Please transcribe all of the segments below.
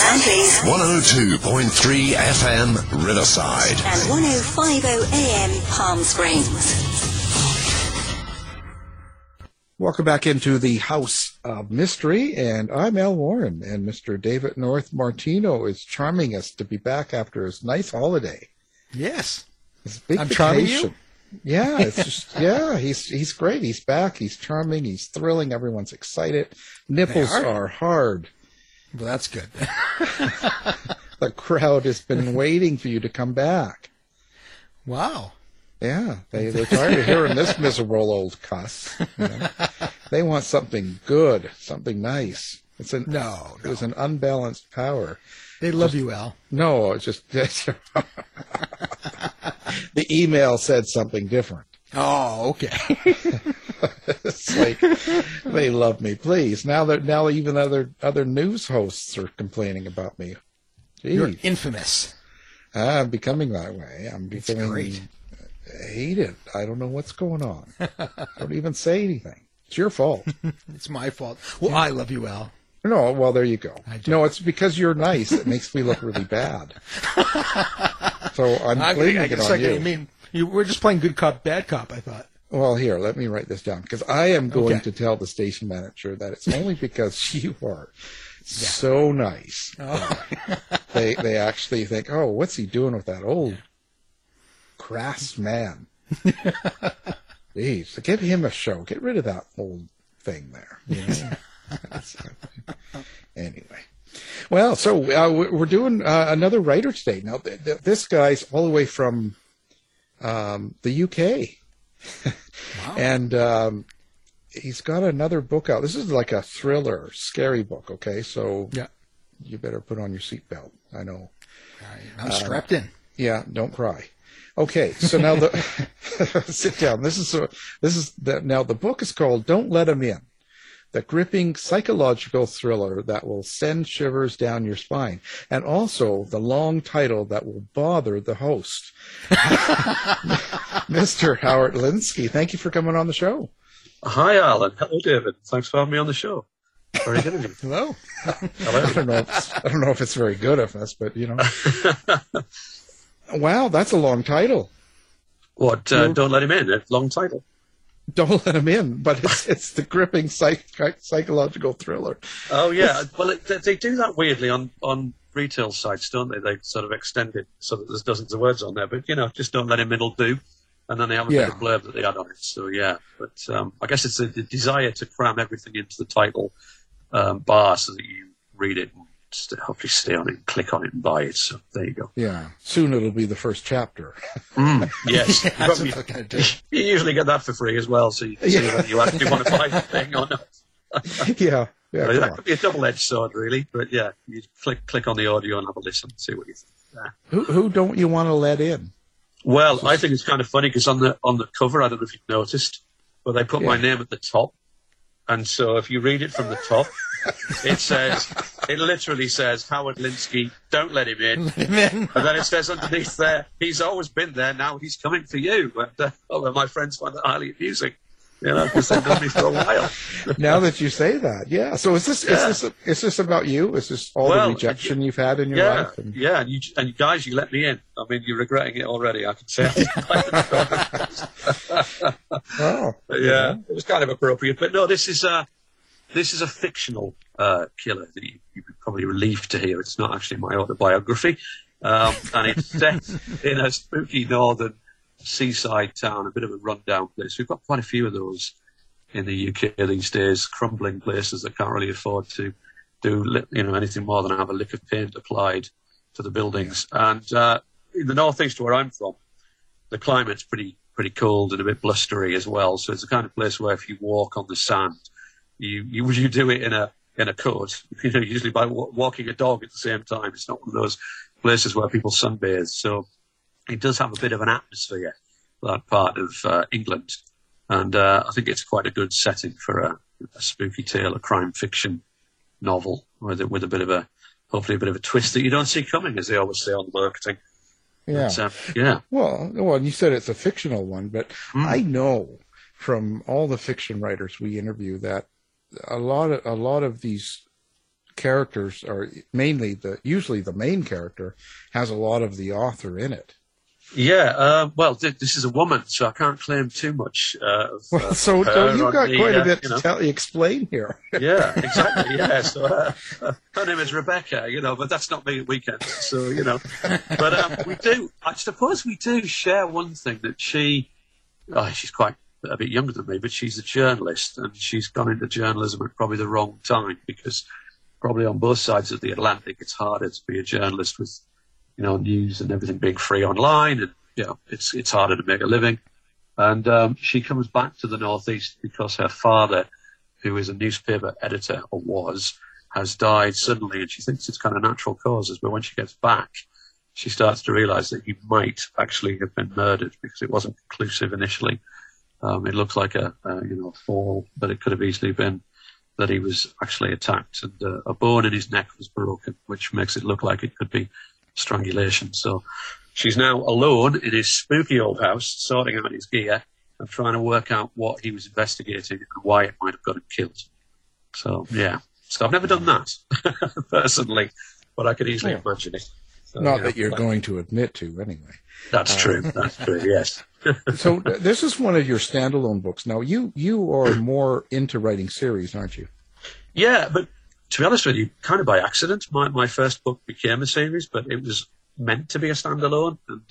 FM 102.3 FM Riverside. and 1050 AM Palm Springs. Welcome back into the House of Mystery, and I'm Al Warren, and Mr. David North Martino is charming us to be back after his nice holiday. Yes. His big I'm charming you? vacation. Yeah, it's just yeah, he's he's great. He's back. He's charming. He's thrilling. Everyone's excited. Nipples are. are hard. Well, that's good. The crowd has been waiting for you to come back. wow. Yeah, they they're tired of hearing this miserable old cuss. you know. They want something good, something nice. It's an No, It was an unbalanced power. They love you, Al. No, it's just the email said something different. Oh, okay. It's like they love me, please. Now that now even other other news hosts are complaining about me. You're infamous. I'm becoming that way. I'm It's becoming great. hated. I don't know what's going on. don't even say anything. It's your fault. It's my fault. Well, I love you, Al. No, well, there you go. I do. No, it's because you're nice. It makes me look really bad. So I'm I, blaming I it on I, you. I mean, you, we're just playing good cop, bad cop, I thought. Well, here, let me write this down because I am going Okay. to tell the station manager that it's only because you are so nice. Oh. They they actually think, oh, what's he doing with that old crass man? Jeez, give him a show. Get rid of that old thing there. you know? Anyway. Well, so uh, we- we're doing uh, another writer today. Now, th- th- this guy's all the way from um, the UK. And um, he's got another book out. This is like a thriller, scary book, okay? So Yeah. you better put on your seatbelt. I know. I'm strapped in. Yeah, don't cry. Okay, so now the sit down. This is a, this is the, now the book is called "Don't Let Him In," the gripping psychological thriller that will send shivers down your spine, and also the long title that will bother the host, Mr. Howard Linskey. Thank you for coming on the show. Hi, Alan. Hello, David. Thanks for having me on the show. Very good of you. Hello. I don't know. If, I don't know if it's very good of us, but you know. wow, that's a long title. What? Uh, don't let him in. A long title. Don't let him in. But it's it's the gripping psych, psychological thriller. Oh yeah. well, it, they- do that weirdly on on retail sites, don't they? They sort of extend it so that there's dozens of words on there. But you know, just don't let him in. Will do. And then they have a Yeah. bit of blurb that they add on it. So yeah. But um, I guess it's the, the desire to cram everything into the title um, bar so that you read it and hopefully stay on it and click on it and buy it. So there you go. Yeah. Soon it'll be the first chapter. Mm, yes, That's Probably- I'm do. you usually get that for free as well, so you can see whether you actually want to buy the thing or not. yeah. Yeah. Come that on. could be a double-edged sword, really. But yeah, you click click on the audio and have a listen, see what you think. Yeah. Who, who don't you want to let in? Well, I think it's kind of funny because on the on the cover, I don't know if you've noticed, but they put my name at the top, and so if you read it from the top, it says it literally says Howard Linskey, don't let him in, Man, and then it says underneath there, he's always been there, now he's coming for you. And uh, oh, my friends find that highly amusing, you know, because they've known me for a while. Now that you say that, yeah. So is this Yeah. is this is this about you? Is this all Well, the rejection you've had in your Yeah, life? And, yeah, and you and guys, you let me in. I mean, you're regretting it already. I can say. oh, yeah, it was kind of appropriate. But no, this is a this is a fictional uh, killer that you, you'd be probably relieved to hear. It's not actually my autobiography, um, and it's set in a spooky northern seaside town, a bit of a rundown place. We've got quite a few of those in the UK these days, crumbling places that can't really afford to do you know anything more than have a lick of paint applied to the buildings. And uh, in the northeast where I'm from, the climate's pretty pretty cold and a bit blustery as well. So it's the kind of place where if you walk on the sand, you you you do it in a in a coat. You know, usually by wa- walking a dog at the same time. It's not one of those places where people sunbathe. So it does have a bit of an atmosphere that part of uh, England, and uh, I think it's quite a good setting for a, a spooky tale, a crime fiction novel with a, with a bit of a hopefully a bit of a twist that you don't see coming, as they always say on the marketing. yeah. But, uh, yeah. Well, well, you said it's a fictional one, but Hmm. I know from all the fiction writers we interview that a lot of a lot of these characters are mainly the usually the main character has a lot of the author in it. Yeah, uh, well, th- this is a woman, so I can't claim too much. Uh, Well, uh, so, you've got the, quite uh, a bit you to tell, explain here. Yeah, exactly. Yeah, so uh, uh, her name is Rebecca, you know, but that's not me at weekends. So you know, but um, we do. I suppose we do share one thing that she. Oh, she's quite a bit younger than me, but she's a journalist, and she's gone into journalism at probably the wrong time because probably on both sides of the Atlantic, it's harder to be a journalist with you know news and everything being free online, and you know it's it's harder to make a living. And um, she comes back to the northeast because her father, who is a newspaper editor or was, has died suddenly, and she thinks it's kind of natural causes. But when she gets back, she starts to realise that he might actually have been murdered because it wasn't conclusive initially. Um, it looks like a, a you know fall, but it could have easily been that he was actually attacked, and uh, a bone in his neck was broken, which makes it look like it could be strangulation. So she's now alone in his spooky old house, sorting out his gear and trying to work out what he was investigating and why it might have got him killed. So yeah, so I've never done that personally, but I could easily Yeah. imagine it. So, Not yeah, that you're but going to admit to, anyway. That's uh, true. That's true. Yes. So this is one of your standalone books. Now you you are more into writing series, aren't you? Yeah, but to be honest with you, kind of by accident, my, my first book became a series, but it was meant to be a standalone, and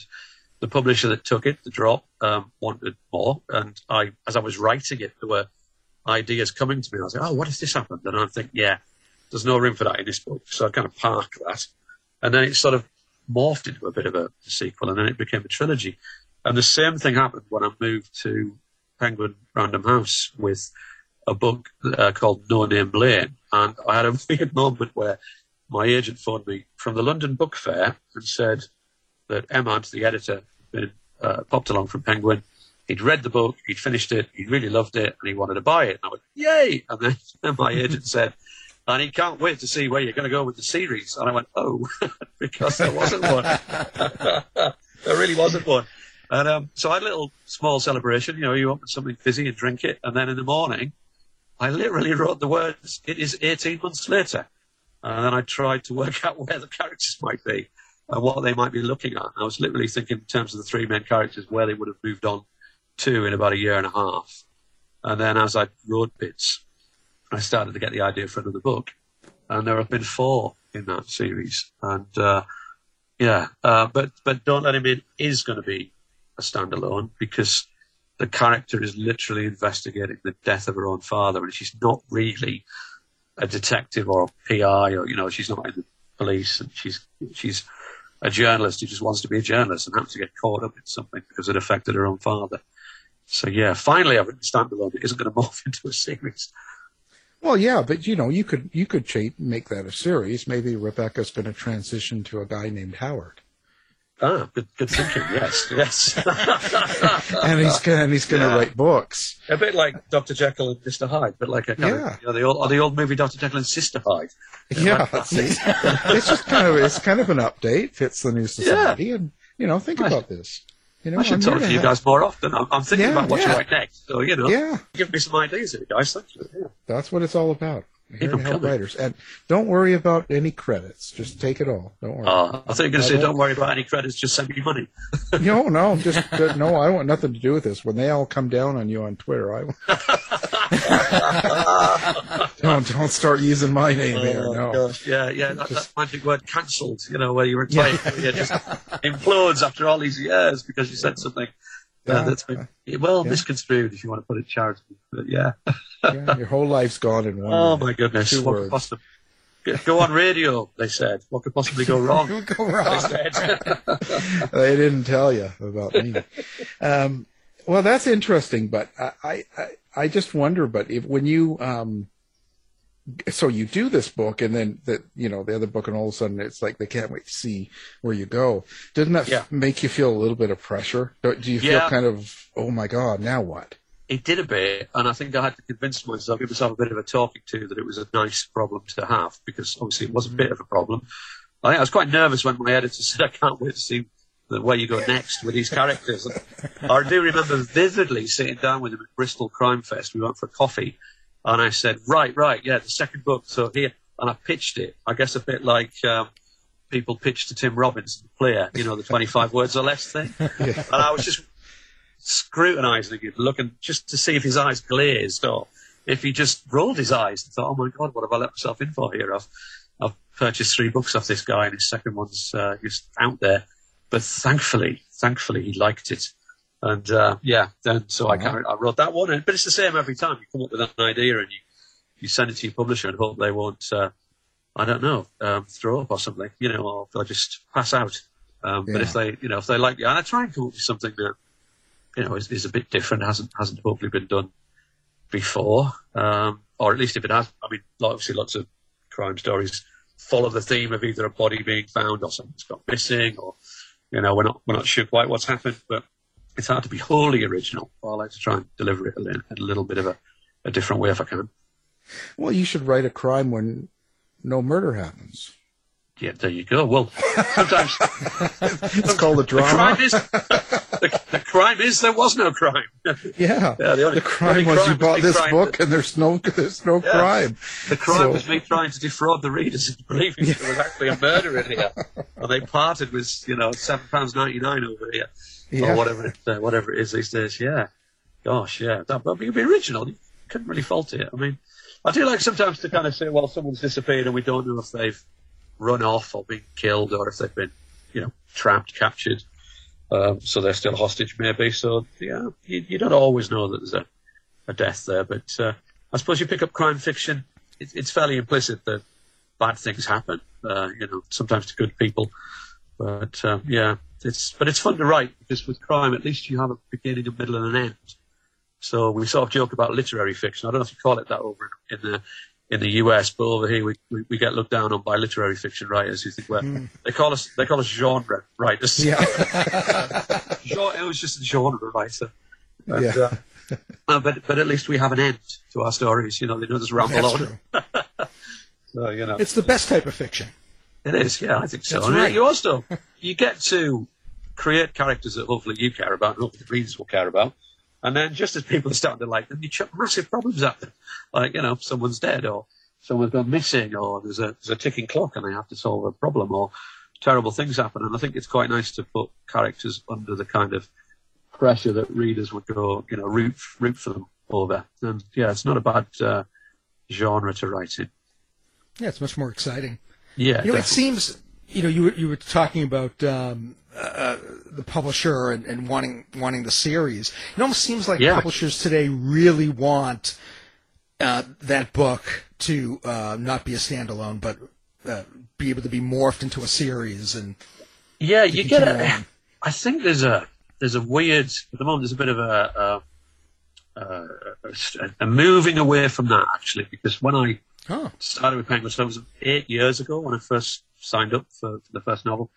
the publisher that took it, the drop, um, wanted more. And I, as I was writing it, there were ideas coming to me. I was like, "Oh, what if this happened?" And I think, "Yeah, there's no room for that in this book," so I kind of parked that, and then it sort of morphed into a bit of a sequel, and then it became a trilogy. And the same thing happened when I moved to Penguin Random House with a book uh, called No Name Lane, and I had a weird moment where my agent phoned me from the London Book Fair and said that Emad, the editor, had uh, popped along from Penguin. He'd read the book, he'd finished it, he really loved it, and he wanted to buy it. And I went, "Yay!" And then my agent said, "And he can't wait to see where you're going to go with the series." And I went, "Oh," because there wasn't one. there really wasn't one. And um, so I had a little small celebration. You know, you open something fizzy and drink it, and then in the morning, I literally wrote the words, "It is 18 months later," and then I tried to work out where the characters might be and what they might be looking at. I was literally thinking in terms of the three main characters where they would have moved on to in about a year and a half. And then as I wrote bits, I started to get the idea for another book, and there have been four in that series. And uh, yeah, uh, but but don't let him in is going to be a standalone because the character is literally investigating the death of her own father, and she's not really a detective or a PI, or you know, she's not in the police, and she's she's a journalist who just wants to be a journalist and happens to get caught up in something because it affected her own father. So yeah, finally I've written standalone. It isn't going to morph into a series. Well, yeah, but you know, you could you could make that a series. Maybe Rebecca's going to transition to a guy named Howard, Ah, good, good thinking. Yes, yes. and he's gonna, and he's going to Yeah. write books. a bit like Dr. Jekyll and Mr. Hyde, but like a kind Yeah. of, you know, the old, or the old movie Dr. Jekyll and Sister Hyde. Yeah, it's, it's just kind of it's kind of an update. Fits the new society, and you know, think I- about this. You know, I should I'm talk to you guys more often. I'm, I'm thinking Yeah, about what yeah. to write next. So, you know, Yeah. give me some ideas here, guys. Thank you. Yeah. That's what it's all about. Here help writers, and don't worry about any credits. Just take it all. Don't worry. Uh, I think you're going to say, don't- don't worry about any credits, just send me money. no, no, just no. I want nothing to do with this. When they all come down on you on Twitter, I don't don't start using my name here. Oh, No, gosh. Yeah, yeah, that, that magic word cancelled, you know, where you retire, it just implodes after all these years because you said something Yeah. that's been, well, Yeah. misconstrued, if you want to put it charitably. But yeah. Yeah, your whole life's gone in one. Oh my goodness! Two What words. could possibly go on radio? They said. What could possibly go wrong? Go They wrong. said. they didn't tell you about me. Um, well, that's interesting, but I, I, I- I just wonder, but if when you, um, so you do this book and then that, you know, the other book and all of a sudden it's like they can't wait to see where you go. Doesn't that Yeah. make you feel a little bit of pressure? Do, do you feel Yeah. kind of, oh my God, now what? it did a bit, and I think I had to convince myself, give myself a bit of a talking to, that it was a nice problem to have because obviously it was a bit of a problem. I think I was quite nervous when my editor said, "I can't wait to see the where you go next with these characters." I do remember vividly sitting down with him at Bristol Crime Fest. We went for coffee, and I said, "Right, right, yeah, the second book. So here," and I pitched it. I guess a bit like. Um, People pitch to Tim Robbins, the player, you know, the 25 words or less thing. And I was just scrutinising him, looking just to see if his eyes glazed or if he just rolled his eyes and thought, "Oh my God, what have I let myself in for here?" I've I've purchased three books off this guy, and his second one's uh, just out there. But thankfully, thankfully, he liked it, and uh, yeah, then so I carried, I wrote that one. And, but it's the same every time. You come up with an idea and you you send it to your publisher and hope they won't. Uh, I don't know, um, throw up or something, you know, or they'll just pass out. Um, But if they, you know, if they like it, and I try and come up with something that you know, is, is a bit different. hasn't hasn't hopefully been done before, um, or at least if it has. I mean, obviously, lots of crime stories follow the theme of either a body being found or someone's gone missing, or you know, we're not we're not sure quite what's happened, but it's hard to be wholly original. I like to try and deliver it a little, a little bit of a, a different way if I can. Well, you should write a crime when no murder happens. Yeah, there you go. Well, sometimes It's called a the drama. crime is the, the crime is there was no crime. Yeah, Yeah, the only- the crime the was crime you bought this book to- and there's no there's no Yeah. crime. The crime So- was me trying to defraud the readers into believing there was actually a murder in here, and they parted with you know seven pounds ninety nine over here, Yeah. or whatever it, uh, whatever it is these days. Yeah, gosh, yeah, that would be original. You couldn't really fault it. I mean, I do like sometimes to kind of say, well, someone's disappeared and we don't know if they've run off or been killed or if they've been, you know, trapped, captured. Um, so they're still hostage, maybe. So yeah, you, you don't always know that there's a, a death there, but uh, I suppose you pick up crime fiction. It, it's fairly implicit that bad things happen. Uh, you know, sometimes to good people. But uh, yeah, it's but it's fun to write because with crime, at least you have a beginning, a middle, and an end. So we sort of joke about literary fiction. I don't know if you call it that over in the in the US, but over here we, we, we get looked down on by literary fiction writers who think we're they call us they call us genre writers. Yeah. Genre, it was just a genre writer. And, Yeah. uh, uh, but but at least we have an end to our stories. You know, they don't just ramble on. So you know, It's the best type of fiction. it is. Yeah, I think so. That's right. You also you get to create characters that hopefully you care about, and hopefully the readers will care about. And then just as people are starting to like them, you chuck massive problems at them, like you know, someone's dead or someone's gone missing, or there's a there's a ticking clock and they have to solve a problem, or terrible things happen. And I think it's quite nice to put characters under the kind of pressure that readers would go, you know, root root for them over. And yeah, it's not a bad uh, genre to write in. Yeah, it's much more exciting. Yeah, You know, it seems you know you were, you were talking about um, uh, the publisher and, and wanting wanting the series. It almost seems like Yeah. publishers today really want uh, that book to uh, not be a standalone, but uh, be able to be morphed into a series and Yeah, you get it. I think there's a there's a weird at the moment. There's a bit of a a, a, moving away from that actually because when I oh started with Penguin Stone was eight years ago when I first signed up for, for the first novel,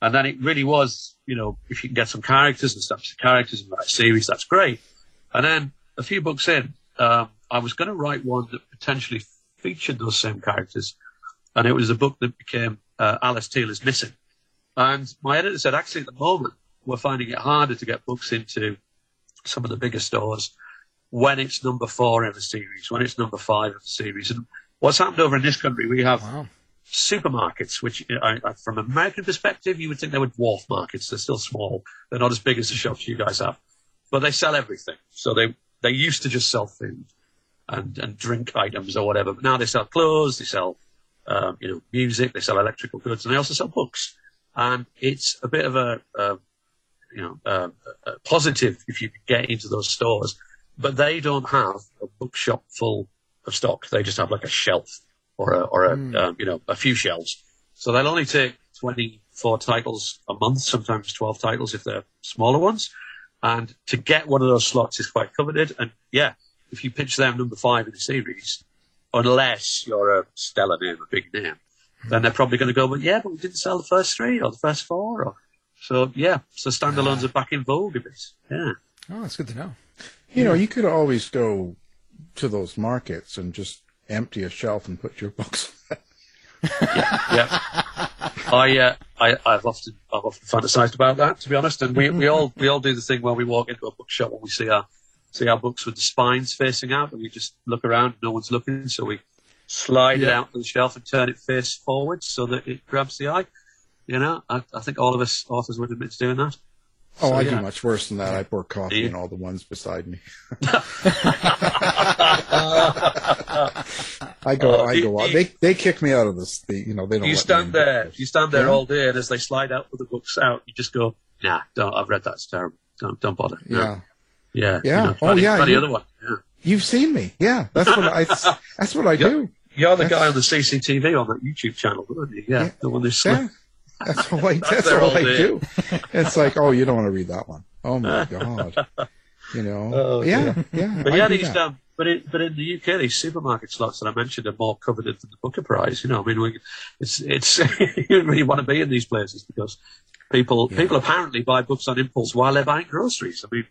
and then it really was you know if you can get some characters and stuff, the characters in that series that's great. And then a few books in, um, I was going to write one that potentially featured those same characters, and it was a book that became uh, Alice is Missing. And my editor said, actually, at the moment, we're finding it harder to get books into some of the bigger stores when it's number four in the series, when it's number five of the series. And what's happened over in this country, we have wow supermarkets, which, from an American perspective, you would think they were dwarf markets. They're still small. They're not as big as the shops you guys have, but they sell everything. So they they used to just sell food and and drink items or whatever, but now they sell clothes, they sell um, you know music, they sell electrical goods, and they also sell books. And it's a bit of a, you know a positive if you get into those stores, but they don't have a bookshop full of stock. They just have like a shelf or a, or a um, you know a few shelves. So they'll only take 24 titles a month, sometimes 12 titles if they're smaller ones. And to get one of those slots is quite coveted. And yeah, if you pitch them number five in the series, unless you're a stellar name, a big name, then they're probably going to go, well, yeah, but we didn't sell the first three or the first four. Or... So yeah, so standalones are back in vogue a bit. Yeah. oh that's good to know You know, you could always go to those markets and just empty a shelf and put your books. yeah. I, uh, I, I've often, I've often fantasized about that, to be honest. And we, we all, we all do the thing where we walk into a bookshop when we see our, see our books with the spines facing out, and we just look around, no one's looking, so we slide it out to the shelf and turn it face forward so that it grabs the eye. You know, I, I think all of us authors would admit to doing that. Oh, So, I yeah. do much worse than that. I pour coffee in all the ones beside me. I go, Oh, I go. out. you- They they kick me out of this. The, you know, they don't. You stand in. there, you stand there Yeah. all day, and as they slide out with the books out, you just go, nah, don't, I've read that, it's terrible. Don't, don't bother. No. Yeah, Yeah. Yeah. You know, Oh, try the- yeah, try the you- other one. Yeah. you've seen me. Yeah, that's what I. That's what I do. You're the That's- guy on the CCTV on that YouTube channel, aren't you? Yeah, Yeah. the one who's Yeah, that's all I. That's there all I day. do. It's like, oh, you don't want to read that one. Oh my god. You know. Oh, yeah, yeah. But I yeah, these um, but in, but in the UK, these supermarket slots that I mentioned are more coveted than the Booker Prize. You know, I mean, we, it's it's you really want to be in these places because people people apparently buy books on impulse while they're buying groceries. I mean,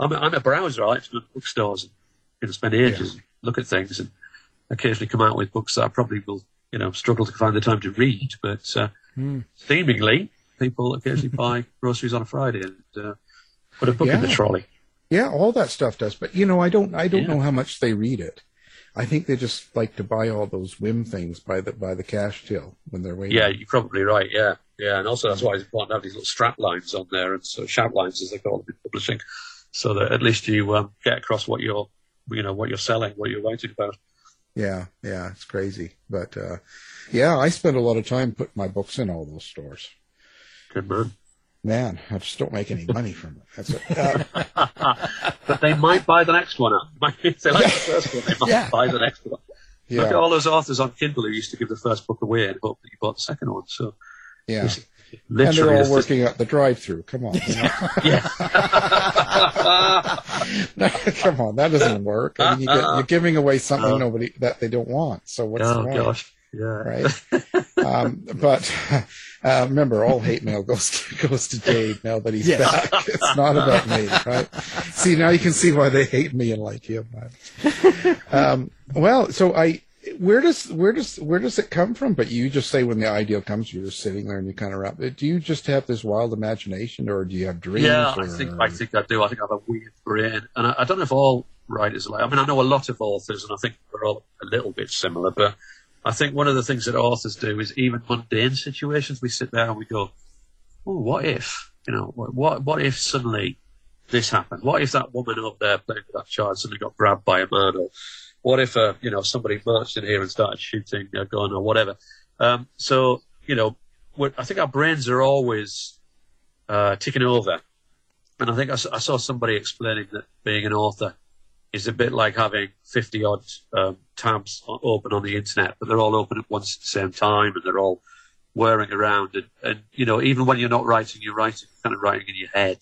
I'm a, I'm a browser. I like to go to bookstores and you know, spend ages and look at things and occasionally come out with books that I probably will you know struggle to find the time to read. But uh, seemingly, people occasionally buy groceries on a Friday and uh, put a book in the trolley. Yeah, all that stuff does. But you know, I don't. I don't Yeah. know how much they read it. I think they just like to buy all those whim things by the by the cash till when they're waiting. Yeah, you're probably right. Yeah, yeah, and also that's why it's important to have these little strap lines on there and so shout lines as they call them in publishing, so that at least you um, get across what you're, you know, what you're selling, what you're writing about. yeah, yeah. It's crazy, but uh, yeah, I spend a lot of time putting my books in all those stores. Good man. Man, I just don't make any money from it. That's it. Uh, But they might buy the next one up. They like the first one, they might Yeah. buy the next one. Look at all those authors on Kindle who used to give the first book away and hope that you bought the second one. So yeah. And they're all working at the drive-through. Come on, you know? yeah. come on, that doesn't work. I mean, you get, you're giving away something Oh. nobody that they don't want. So what's the oh point? gosh, yeah. right? um, but uh, remember, all hate mail goes to, goes to Dave now that he's Yes. back. It's not about me, right? See, now you can see why they hate me and like him. Um, well, so I, where does where does where does it come from? But you just say when the ideal comes, you're just sitting there and you kind of wrap. it. Do you just have this wild imagination, or do you have dreams? Yeah, I think I think I do. I think I have a weird brain, and I, I don't know if all writers are like. I mean, I know a lot of authors, and I think we're all a little bit similar. But I think one of the things that authors do is even mundane situations. We sit there and we go, "Oh, what if? You know, what what, if suddenly this happened? What if that woman up there playing with that child suddenly got grabbed by a man? Or what if, uh, you know, somebody marched in here and started shooting a gun or whatever? Um, so, you know, I think our brains are always uh, ticking over. And I think I saw somebody explaining that being an author is a bit like having 50 odd um, tabs open on the internet, but they're all open at once at the same time and they're all whirring around. And, and you know, even when you're not writing, you're writing, kind of writing in your head.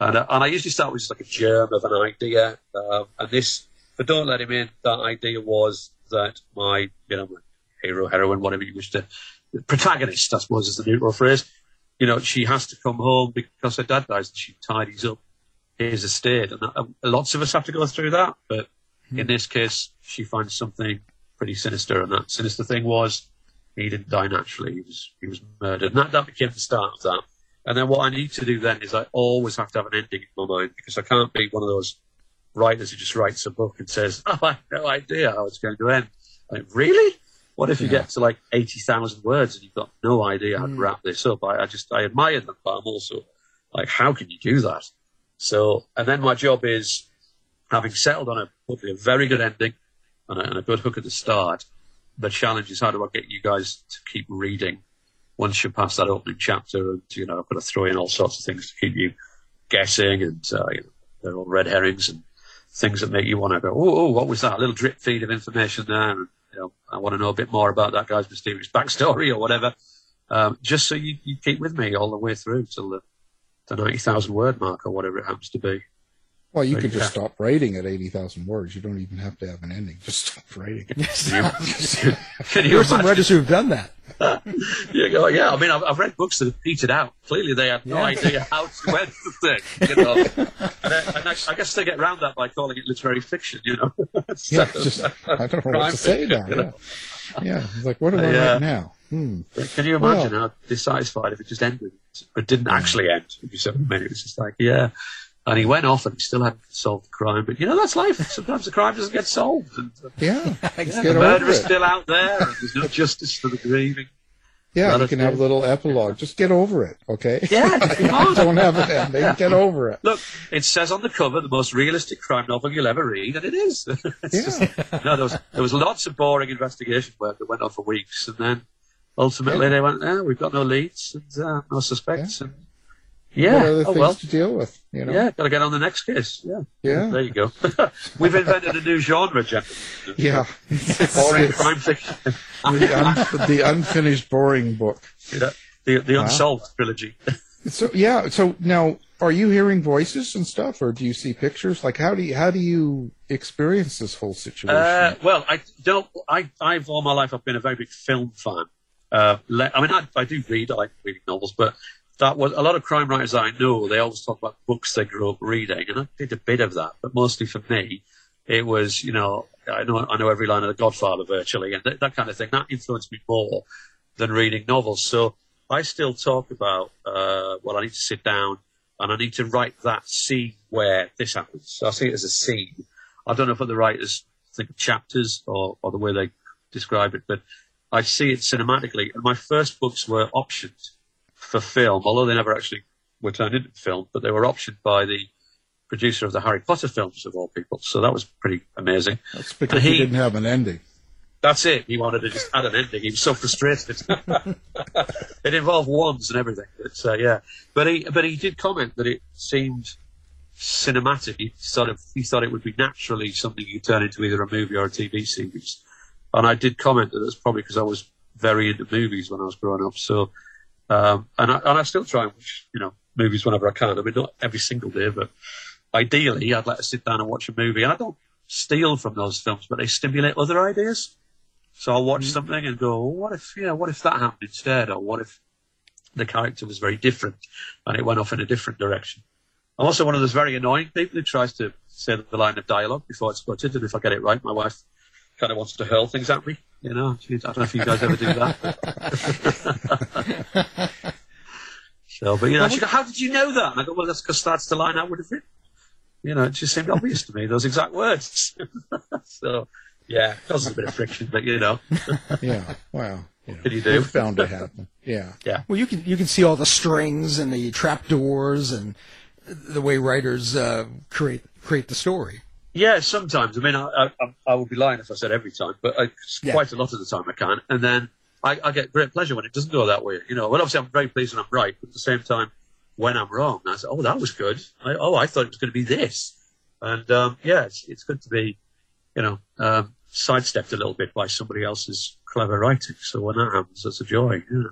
And, uh, and I usually start with just like a germ of an idea. Um, and this, but don't let him in, that idea was that my, you know, my hero, heroine, whatever you wish to, protagonist, I suppose is the neutral phrase, you know, she has to come home because her dad dies and she tidies up his estate. And uh, lots of us have to go through that. But in this case, she finds something pretty sinister. And that sinister thing was he didn't die naturally. He was, he was murdered. And that, that became the start of that. And then what I need to do then is I always have to have an ending in my mind because I can't be one of those writers who just writes a book and says, "Oh, I have no idea how it's going to end." Like, really? What if you get to like eighty thousand words and you've got no idea how to wrap this up? I, I just I admire them, but I'm also like, how can you do that? So, and then my job is having settled on a hopefully a very good ending and a, and a good hook at the start. The challenge is how do I get you guys to keep reading once you're past that opening chapter, and you know I've got to throw in all sorts of things to keep you guessing, and uh, you know, they're all red herrings and things that make you want to go, oh, oh, what was that? A little drip feed of information there. And, you know, I want to know a bit more about that guy's mysterious backstory or whatever. Um, just so you, you keep with me all the way through till the, the 90,000 word mark or whatever it happens to be. Well, you There could you just stop writing at 80,000 words. You don't even have to have an ending. Just stop writing. There are some writers who have done that. You go, yeah, I mean, I've, I've read books that have petered out. Clearly, they had no idea how to end the thing. You know? and, I, and I, I guess they get around that by calling it literary fiction. You know, Yeah, just, I don't know what to say now. you Yeah. know? yeah, it's like, what do I Yeah. write now? Hmm. Can you imagine how dissatisfied if it just ended, but didn't actually end? If you said, it was just like, yeah. And he went off and he still hadn't solved the crime. But you know, that's life. Sometimes the crime doesn't get solved. And, uh, Yeah, yeah, the murderer's it. still out there. And there's no justice for the grieving. Yeah, you can have a little epilogue. Just get over it, okay? Yeah, don't have an ending. Get over it. Look, it says on the cover the most realistic crime novel you'll ever read, and it is. It's Yeah. just- no, there was there was lots of boring investigation work that went on for weeks, and then ultimately they went, "Oh, we've got no leads and uh, no suspects." And yeah, other oh things well, to deal with? You know? yeah, got to get on the next case. Yeah, Yeah. There you go. We've invented a new genre, gentlemen. Yeah. Boring crime fiction. the, un- the unfinished boring book. Know, the the unsolved trilogy. So yeah. So now, are you hearing voices and stuff, or do you see pictures? Like, how do you how do you experience this whole situation? Uh, well, I don't. I, I've all my life I've been a very big film fan. Uh, I mean, I, I do read. I like reading novels, but that was a lot of crime writers that I know. They always talk about books they grew up reading, and I did a bit of that. But mostly for me, it was you know I know I know every line of The Godfather virtually, and that, that kind of thing. That influenced me more than reading novels. So I still talk about uh, well, I need to sit down and I need to write that scene where this happens. So I see it as a scene. I don't know if the writers think of chapters or, or the way they describe it, but I see it cinematically. And my first books were optioned for film, although they never actually were turned into film, but they were optioned by the producer of the Harry Potter films, of all people. So that was pretty amazing. That's because he- he didn't have an ending. That's it. He wanted to just add an ending. He was so frustrated. it involved wands and everything. It's, uh, yeah, but he but he did comment that it seemed cinematic. He sort of he thought it would be naturally something you turn into either a movie or a TV series. And I did comment that it's probably because I was very into movies when I was growing up. So, um, and I, and I still try and watch you know movies whenever I can. I mean, not every single day, but ideally, I'd like to sit down and watch a movie. And I don't steal from those films, but they stimulate other ideas. So I'll watch something and go, well, what if, know, what if that happened instead? Or what if the character was very different and it went off in a different direction? I'm also one of those very annoying people who tries to say the line of dialogue before it's uttered. And if I get it right, my wife kind of wants to hurl things at me. You know, I don't know if you guys ever do that. so, but you know, she go, how did you know that? And I go, well, that's because that's the line I would have written. You know, it just seemed obvious to me, those exact words. so, yeah, causes a bit of friction, but you know, Yeah. Wow. You know, Can you do? it's bound to happen. Yeah. yeah. Well, you can you can see all the strings and the trapdoors and the way writers uh, create create the story. Yeah, sometimes. I mean, I, I, I would be lying if I said every time, but I, Yeah. quite a lot of the time I can. And then I, I get great pleasure when it doesn't go that way. You know, well, obviously I'm very pleased when I'm right, but at the same time, when I'm wrong, I say, oh, that was good. I, oh, I thought it was going to be this. And um, yeah, it's it's good to be, you know, um, sidestepped a little bit by somebody else's clever writing. So when that happens, it's a joy. Yeah.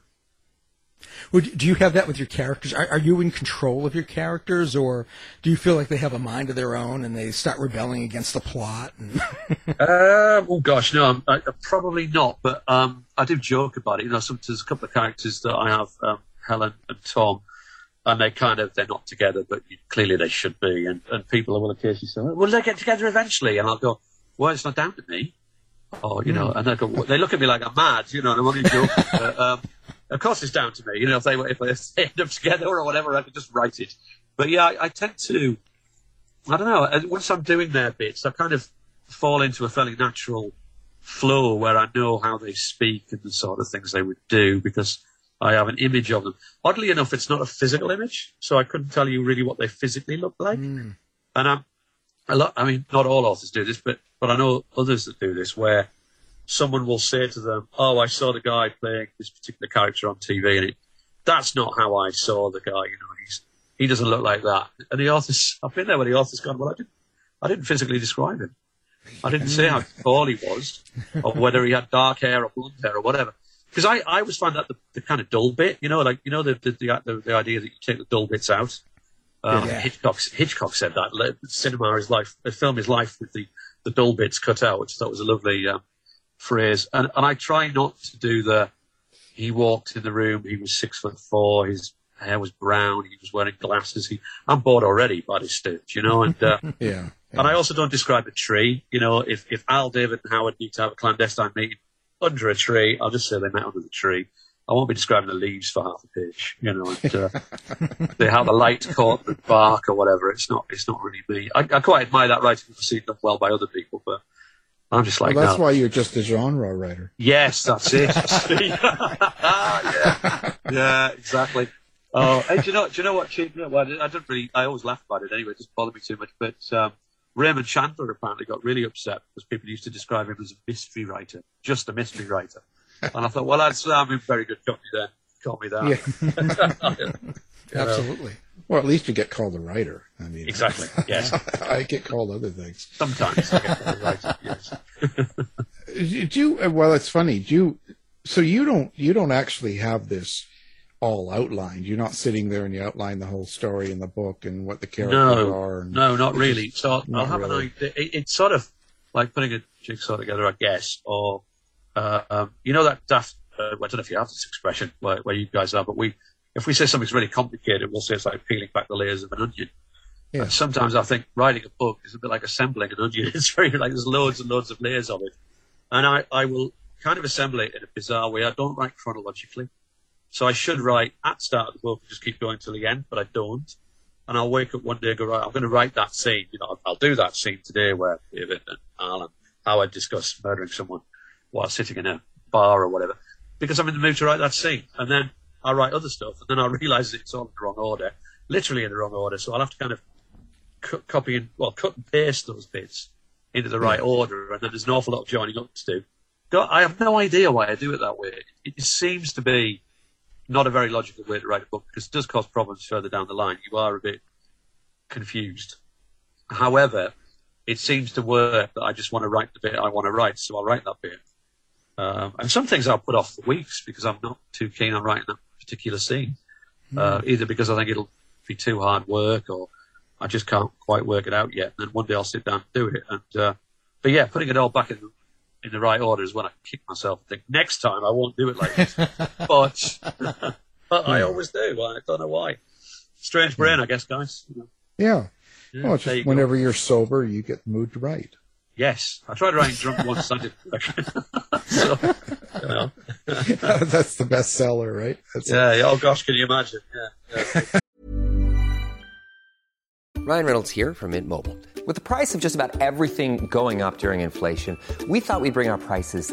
Would, do you have that with your characters? Are, are you in control of your characters, or do you feel like they have a mind of their own and they start rebelling against the plot? And uh, oh gosh, no, I'm, I, probably not. But um, I do joke about it. You know, some, there's a couple of characters that I have, um, Helen and Tom, and they kind of they're not together, but clearly they should be. And, and people will occasionally say, "Will they get together eventually?" And I'll go, "Well, it's not down to me." Or you know, and they go, they look at me like I'm mad, you know, and I'm only joking. but, um, of course, it's down to me. You know, if they if they end up together or whatever, I could just write it. But yeah, I, I tend to. I don't know. Once I'm doing their bits, I kind of fall into a fairly natural flow where I know how they speak and the sort of things they would do because I have an image of them. Oddly enough, it's not a physical image, so I couldn't tell you really what they physically look like. Hmm. And I'm a lot. I mean, not all authors do this, but but I know others that do this where someone will say to them, "Oh, I saw the guy playing this particular character on TV, and it, that's not how I saw the guy. You know, he's he doesn't look like that." And the authors, I've been there where the author's gone, "Well, I didn't, I didn't physically describe him. I didn't say how tall he was, or whether he had dark hair or blonde hair or whatever." Because I, I always find that the, the kind of dull bit, you know, like you know the the, the, the idea that you take the dull bits out. Um, Yeah. Hitchcock Hitchcock said that cinema is life, the film is life with the the dull bits cut out, which I thought was a lovely um, phrase. And and I try not to do the. He walked in the room. He was six foot four. His hair was brown. He was wearing glasses. He, I'm bored already by this stage, you know. And uh, Yeah. and I also don't describe a tree. You know, if if Al, David, and Howard need to have a clandestine meeting under a tree, I'll just say they met under the tree. I won't be describing the leaves for half a page, you know, and uh, they how the light caught the bark or whatever. It's not, it's not really me. I, I quite admire that writing if I see it done well by other people, I'm just like, well, that's no. why you're just a genre writer. Yes, that's it. yeah, yeah, exactly. Oh, hey, do you know? Do you know what? Chief? Well, I didn't- I don't really. I always laugh about it anyway. It doesn't bother me too much. But um, Raymond Chandler apparently got really upset because people used to describe him as a mystery writer, just a mystery writer. And I thought, well, that's I'm in very good company then. Call me that. Absolutely. Well, at least you get called a writer. I mean, Exactly. Yes. I get called other things. Sometimes. I get that right. Yes. Do you? Well, it's funny. Do you? So you don't? You don't actually have this all outlined. You're not sitting there and you outline the whole story in the book and what the characters No, are. And no, not really. So I'll, not I'll have really. an idea. It, it's sort of like putting a jigsaw together, I guess. Or uh, um, you know that daft. Uh, I don't know if you have this expression where, where you guys are, but we, if we say something's really complicated, we'll say it's like peeling back the layers of an onion. Yeah. And sometimes I think writing a book is a bit like assembling an onion. It's very like there's loads and loads of layers of it, and I, I will kind of assemble it in a bizarre way. I don't write chronologically. So I should write at the start of the book and just keep going till the end, but I don't. And I'll wake up one day and go, right, I'm going to write that scene. You know, I'll, I'll do that scene today where David and Alan, how I discuss murdering someone while sitting in a bar or whatever, because I'm in the mood to write that scene. And then I'll write other stuff, and then I'll realize it's all in the wrong order, literally in the wrong order. So I'll have to kind of cu- copy and, well, cut and paste those bits into the right order, and then there's an awful lot of joining up to do. God, I have no idea why I do it that way. It, it seems to be not a very logical way to write a book because it does cause problems further down the line. You are a bit confused. However, it seems to work that I just want to write the bit I want to write, so I'll write that bit. Um, and some things I'll put off for weeks because I'm not too keen on writing that particular scene, uh, either because I think it'll be too hard work or I just can't quite work it out yet. And then one day I'll sit down and do it. And uh, but yeah, putting it all back in the, in the right order is when I kick myself and think next time I won't do it like this. but but I always do. I don't know why. Strange brain, I guess, guys. Yeah. Yeah, well, it's just you go. whenever you're sober, you get the mood to write. Yes, I tried writing drunk once. I did. so, you know. That's the best seller, right? That's Yeah. Oh gosh, can you imagine? Yeah. yeah. Ryan Reynolds here from Mint Mobile. With the price of just about everything going up during inflation, we thought we'd bring our prices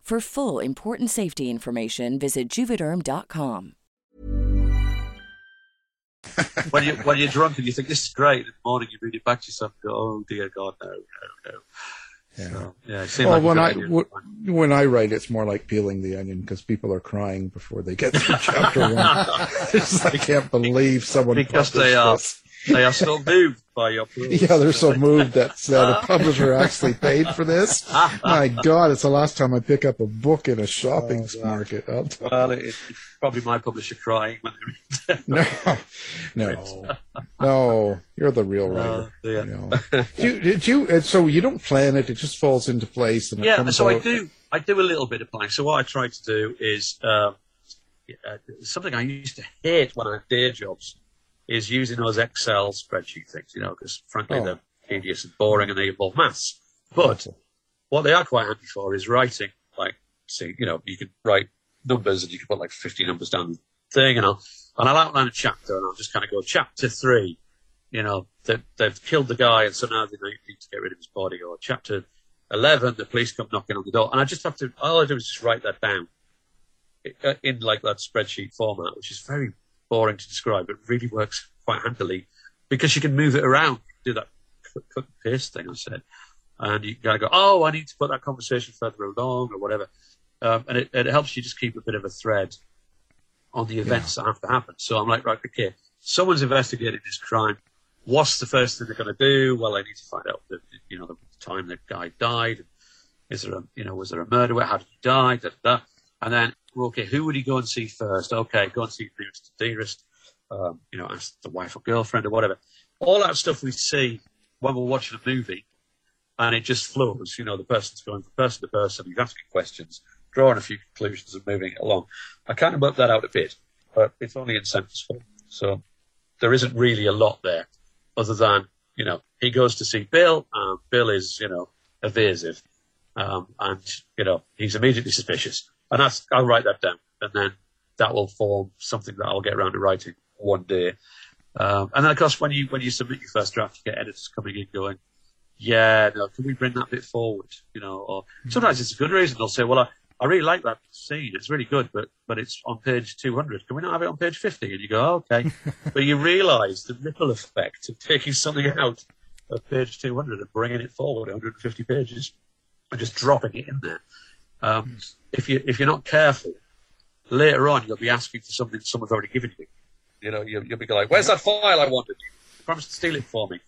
For full important safety information, visit juvederm.com. when you when you're drunk and you think this is great, in the morning you read it back to yourself and go, oh dear God, no, no, no. Yeah. So, yeah, Well, like when good I when I write, it's more like peeling the onion because people are crying before they get through chapter one. It's I can't believe someone because they are this. They are still moved by your prose. Yeah, they're so moved that uh, the publisher actually paid for this. My God, it's the last time I pick up a book in a shopping market. Well, it, it's probably my publisher crying when they read. No, no, no. You're the real writer. Oh, dear. No. Do you, did you? So you don't plan it; it just falls into place, and yeah, comes so I do. I do a little bit of planning. So what I try to do is um, uh, something I used to hate when I had day jobs is using those Excel spreadsheet things. You know, because frankly Oh. they're tedious and boring and they involve maths. But what they are quite handy for is writing. Like, see, you know, you can write numbers and you can put like 50 numbers down the thing, and I'll and I'll outline a chapter and I'll just kind of go chapter three. You know, they, they've killed the guy and so now they need to get rid of his body. Or chapter 11, the police come knocking on the door. And I just have to, all I do is just write that down uh, in like that spreadsheet format, which is very boring to describe, but really works quite handily because you can move it around, do that cut, and paste thing I said. And you gotta go, oh, I need to put that conversation further along or whatever. Um, and it, it helps you just keep a bit of a thread on the events that have to happen. So I'm like, right, okay, someone's investigating this crime. What's the first thing they're going to do? Well, I need to find out the, you know, the time the guy died. Is there a, you know, was there a murder? How did he die? Da, da, da. And then, okay, who would he go and see first? Okay, go and see nearest dearest. Um, you know, ask the wife or girlfriend or whatever. All that stuff we see when we're watching a movie, and it just flows. You know, the person's going from person to person. He's asking questions, drawing a few conclusions, and moving it along. I kind of worked that out a bit, but it's only in sentence form, so there isn't really a lot there, other than you know he goes to see Bill, and Bill is you know evasive, um, and you know he's immediately suspicious, and that's I'll write that down, and then that will form something that I'll get around to writing one day. Um, and then of course when you when you submit your first draft, you get editors coming in going, yeah, no, can we bring that bit forward? You know, or sometimes it's a good reason. They'll say, well, I, I really like that scene. It's really good, but but it's on page 200. Can we not have it on page 50? And you go, oh, okay. but you realise the ripple effect of taking something out of page 200 and bringing it forward 150 pages and just dropping it in there. Um, if you if you're not careful, later on you'll be asking for something someone's already given you. You know, you'll, you'll be like, "Where's that file I wanted? You promised to steal it for me."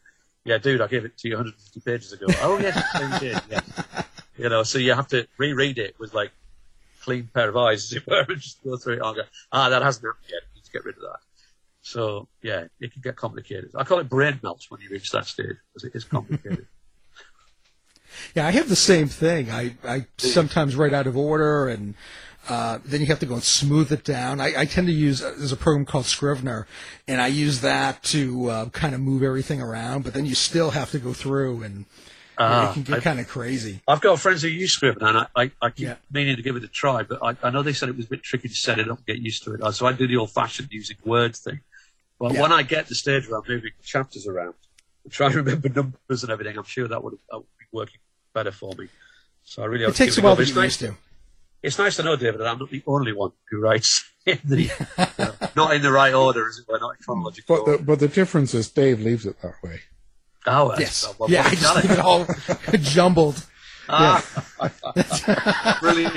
yeah, dude, I gave it to you 150 pages ago. oh yes, you did. You know, so you have to reread it with like clean pair of eyes, as it were, and just go through it and go, ah, that hasn't happened yet. To get rid of that. So yeah, it can get complicated. I call it brain melt when you reach that stage because it is complicated. Yeah, I have the same thing. I, I sometimes write out of order, and uh, then you have to go and smooth it down. I, I tend to use uh, there's a program called Scrivener, and I use that to uh, kind of move everything around. But then you still have to go through, and Ah, it can get kind of crazy. I've got friends who use Scrivener, and I, I, I keep Yeah. meaning to give it a try, but I, I know they said it was a bit tricky to set it up and get used to it. Uh, So I do the old-fashioned using words thing. But Yeah. when I get to the stage where I'm moving chapters around and trying to remember numbers and everything, I'm sure that would, that would be working better for me. So I really It takes a while to It's get nice- used to. It's nice to know, David, that I'm not the only one who writes in the, you know, not in the right order, as it were, not in chronological But the, but the difference is Dave leaves it that way. Oh, that's- Yes. well, yeah, I just leave it all jumbled. Ah, brilliant,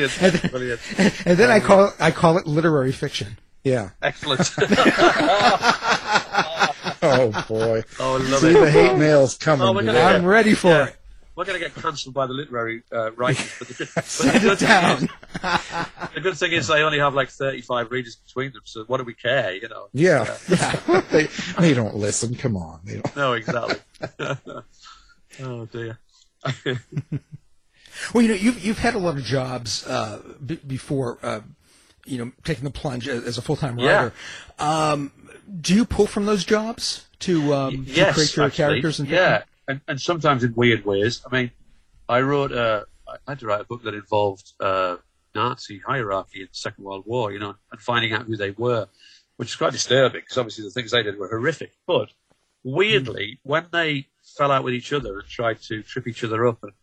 brilliant. And then I call it, I call it literary fiction. Yeah. Excellent. Oh boy. Oh, I love See it. the hate mail's coming Oh, we're today. gonna I'm ready for Yeah. it. We're going to get cancelled by the literary uh, writers, but the good, but the good thing down. is, the good thing is they only have like 35 readers between them, so what do we care, you know? Yeah. they, they don't listen. Come on. They don't. No, exactly. oh dear. Well, you know, you've you've had a lot of jobs uh, b- before, uh, you know, taking the plunge as, as a full time Yeah. writer. Um, do you pull from those jobs to, um, to create your actually. characters and yeah, and, and sometimes in weird ways. I mean, I wrote a, I had to write a book that involved uh, Nazi hierarchy in the Second World War, you know, and finding out who they were, which is quite disturbing because obviously the things they did were horrific. But weirdly, when they fell out with each other and tried to trip each other up and,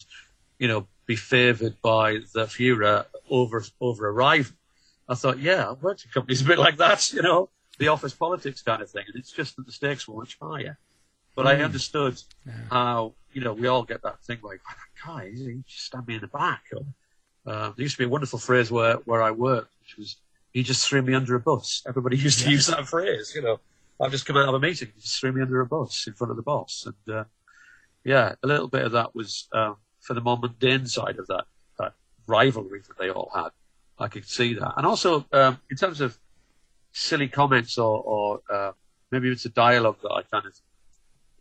you know, be favoured by the Führer over over a rival, I thought, yeah, I've worked in companies a bit like that, you know, the office politics kind of thing, and it's just that the stakes were much higher. But I Mm. understood how, you know, we all get that thing like, "Oh, that guy, he just stabbed me in the back. Or, uh, there used to be a wonderful phrase where, where I worked, which was, he just threw me under a bus. Everybody used to use that phrase, you know. I've just come out of a meeting, he just threw me under a bus in front of the boss. And, uh, yeah, a little bit of that was, um, for the more mundane side of that, that rivalry that they all had. I could see that. And also, um, in terms of silly comments or, or uh, maybe it's a dialogue that I kind of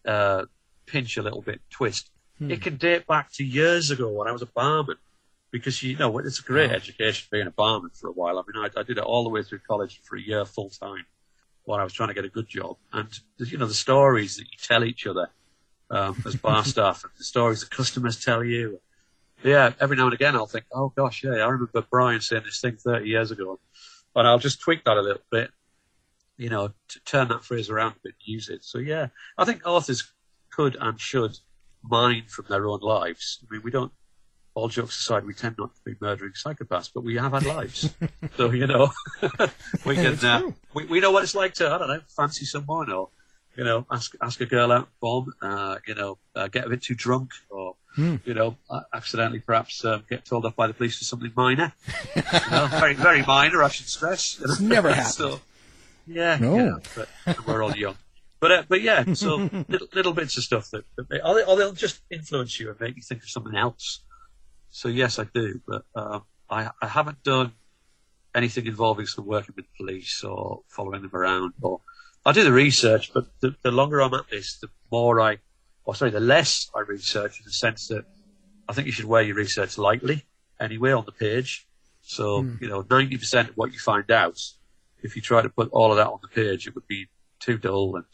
uh, pinch a little bit, twist. Hmm. It can date back to years ago when I was a barman, because you know it's a great education being a barman for a while. I mean, I, I did it all the way through college for a year full time while I was trying to get a good job, and you know the stories that you tell each other um, as bar staff, and the stories the customers tell you. Yeah, every now and again I'll think, oh gosh, yeah, I remember Brian saying this thing 30 years ago, and I'll just tweak that a little bit you know, to turn that phrase around a bit, use it. So yeah, I think authors could and should mine from their own lives. I mean, we don't. All jokes aside, we tend not to be murdering psychopaths, but we have had lives. so you know, we can. Uh, we we know what it's like to I don't know, fancy someone or you know, ask ask a girl out, bomb, uh, you know, uh, get a bit too drunk or. Hmm. You know, uh, accidentally perhaps um, get told off by the police for something minor. you know, very, very minor, I should stress. It's never happened. So, yeah, No. know, but we're all young. But uh, but yeah, so little, little bits of stuff that, that may, or, they, or they'll just influence you and make you think of something else. So yes, I do, but um, I I haven't done anything involving some working with police or following them around. Or I do the research, but the, the longer I'm at this, the more I, or sorry, the less I research in the sense that I think you should wear your research lightly anyway on the page. So you know, ninety percent of what you find out if you try to put all of that on the page, it would be too dull. And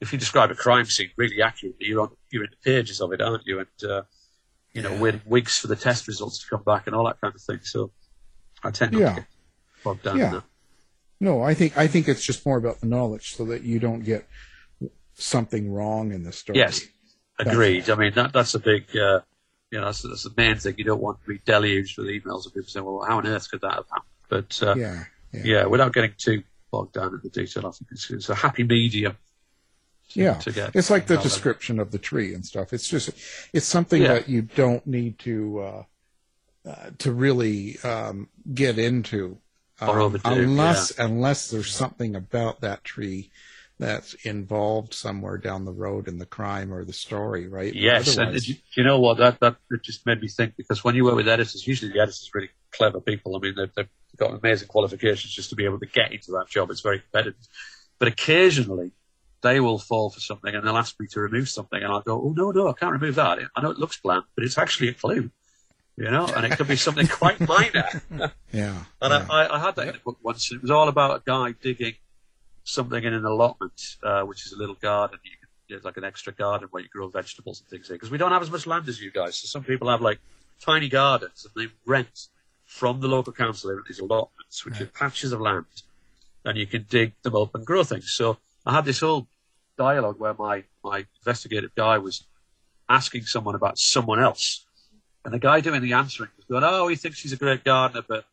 if you describe a crime scene really accurately, you're on you're in the pages of it, aren't you? And uh, you know, waiting weeks for the test results to come back and all that kind of thing. So I tend not Yeah. to get bogged down Yeah. that. No, I think I think it's just more about the knowledge, so that you don't get something wrong in the story. Yes, agreed. I mean, that that's a big, uh, you know, that's, that's the main thing. You don't want to be deluged with emails of people saying, "Well, how on earth could that have happened?" But uh, Yeah. Yeah, without getting too bogged down in the detail, I think it's, it's a happy medium. to- Yeah, to get it's like the description of the tree and stuff. It's just, it's something Yeah. that you don't need to uh, uh, to really um, get into um, unless unless there's something about that tree that's involved somewhere down the road in the crime or the story, right? Yes, and you, you know what? That that just made me think because when you work with editors, usually the editors are really clever people. I mean, they've, they've got amazing qualifications just to be able to get into that job. It's very competitive, but occasionally they will fall for something and they'll ask me to remove something, and I'll go, "Oh no, no, I can't remove that. I know it looks bland, but it's actually a clue." You know, and it could be something quite minor. yeah. And I, I, I had that in a book once. It was all about a guy digging something in an allotment, uh, which is a little garden. You can, it's like an extra garden where you grow vegetables and things in. Because we don't have as much land as you guys. So some people have like tiny gardens and they rent from the local council there are these allotments, which are patches of land, and you can dig them up and grow things. So I had this whole dialogue where my, my investigative guy was asking someone about someone else. And the guy doing the answering was going, oh, he thinks he's a great gardener, but,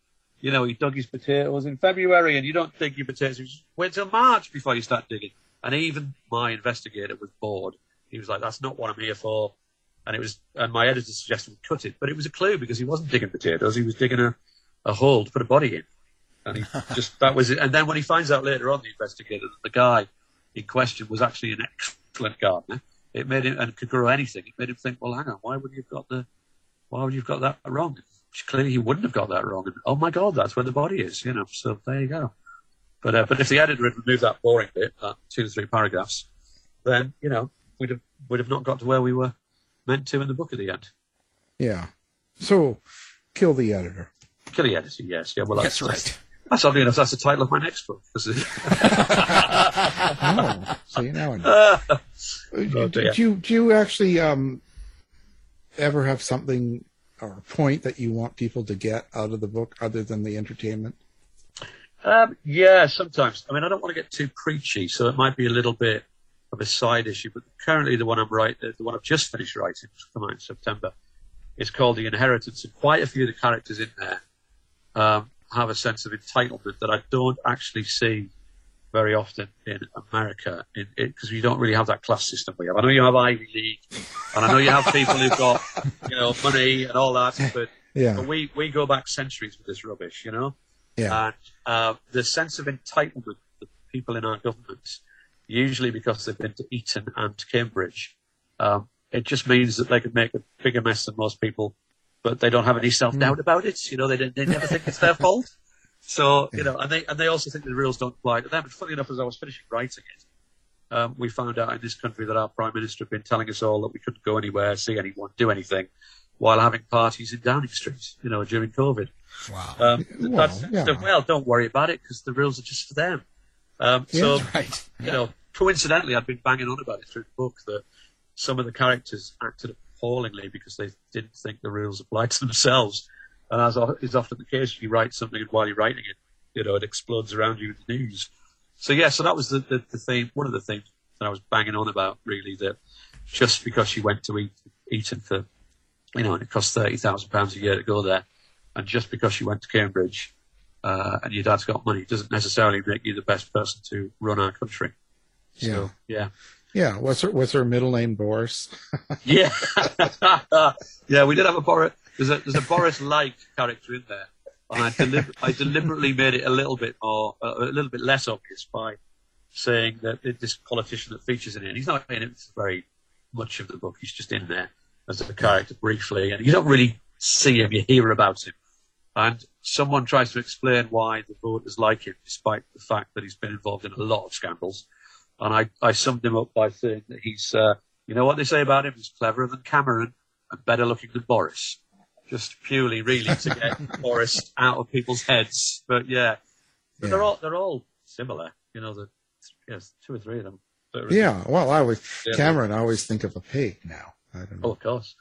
you know, he dug his potatoes in February and you don't dig your potatoes. You wait till March before you start digging. And even my investigator was bored. He was like, that's not what I'm here for. And it was, and my editor suggested we cut it, but it was a clue because he wasn't digging potatoes. He was digging a, a hole to put a body in. And he just, that was it. And then when he finds out later on, the investigator, that the guy in question was actually an excellent gardener, it made him, and could grow anything. It made him think, well, hang on, why would you have got the, why would you have got that wrong? Which clearly he wouldn't have got that wrong. And oh my God, that's where the body is, you know. So there you go. But uh, but if the editor had removed that boring bit, that two to three paragraphs, then you know we'd have would have not got to where we were meant to in the book at the end. Yeah. So, kill the editor. Kill the editor, yes, yeah. Well, that's, That's right. That's oddly enough. That's the title of my next book. Oh, see now I know. oh, do, dear. do you do you actually um ever have something or a point that you want people to get out of the book other than the entertainment? Um, yeah, sometimes. I mean, I don't want to get too preachy, so it might be a little bit of a side issue. But currently, the one I'm writing, the one I've just finished writing, which will come out in September, is called The Inheritance, and quite a few of the characters in there um, have a sense of entitlement that I don't actually see very often in America, because you don't really have that class system we have. I know you have Ivy League, and I know you have people who've got you know money and all that, but, Yeah. but we we go back centuries with this rubbish, you know. Yeah. And uh, the sense of entitlement that people in our government, usually because they've been to Eton and Cambridge, um, it just means that they can make a bigger mess than most people, but they don't have any self doubt about it. You know, they they never think it's their fault. So you know, and they and they also think the rules don't apply to them. But funny enough, as I was finishing writing it, um, we found out in this country that our prime minister had been telling us all that we couldn't go anywhere, see anyone, do anything, while having parties in Downing Street. You know, during COVID. Wow. Um, Well, that's, yeah. well, don't worry about it because the rules are just for them. Um, Yeah, so, right. you know, coincidentally, I've been banging on about it through the book that some of the characters acted appallingly because they didn't think the rules applied to themselves. And as is often the case, you write something and while you're writing it, you know, it explodes around you in the news. So yeah, so that was the, the, the theme, one of the things that I was banging on about really that just because you went to eat, Eton for, you know, and it cost £30,000 a year to go there, and just because you went to Cambridge, uh, and your dad's got money doesn't necessarily make you the best person to run our country. So, yeah. Yeah. What's her What's her middle name? Boris. Yeah. yeah, we did have a Boris. There's a there's a Boris like character in there, and I, delib- I deliberately made it a little bit more, uh, a little bit less obvious by saying that this politician that features in it, he's not in it very much of the book. He's just in there as a character briefly, and you don't really see him. You hear about him, and someone tries to explain why the voters like him, despite the fact that he's been involved in a lot of scandals. And I, I summed him up by saying that he's, uh, you know what they say about him? He's cleverer than Cameron and better looking than Boris. Just purely, really, to get Boris out of people's heads. But yeah, but they're all they're all similar. You know, the yes, two or three of them. Yeah. Well, I always Yeah. Cameron. I always think of a pig now. I don't Oh, of course.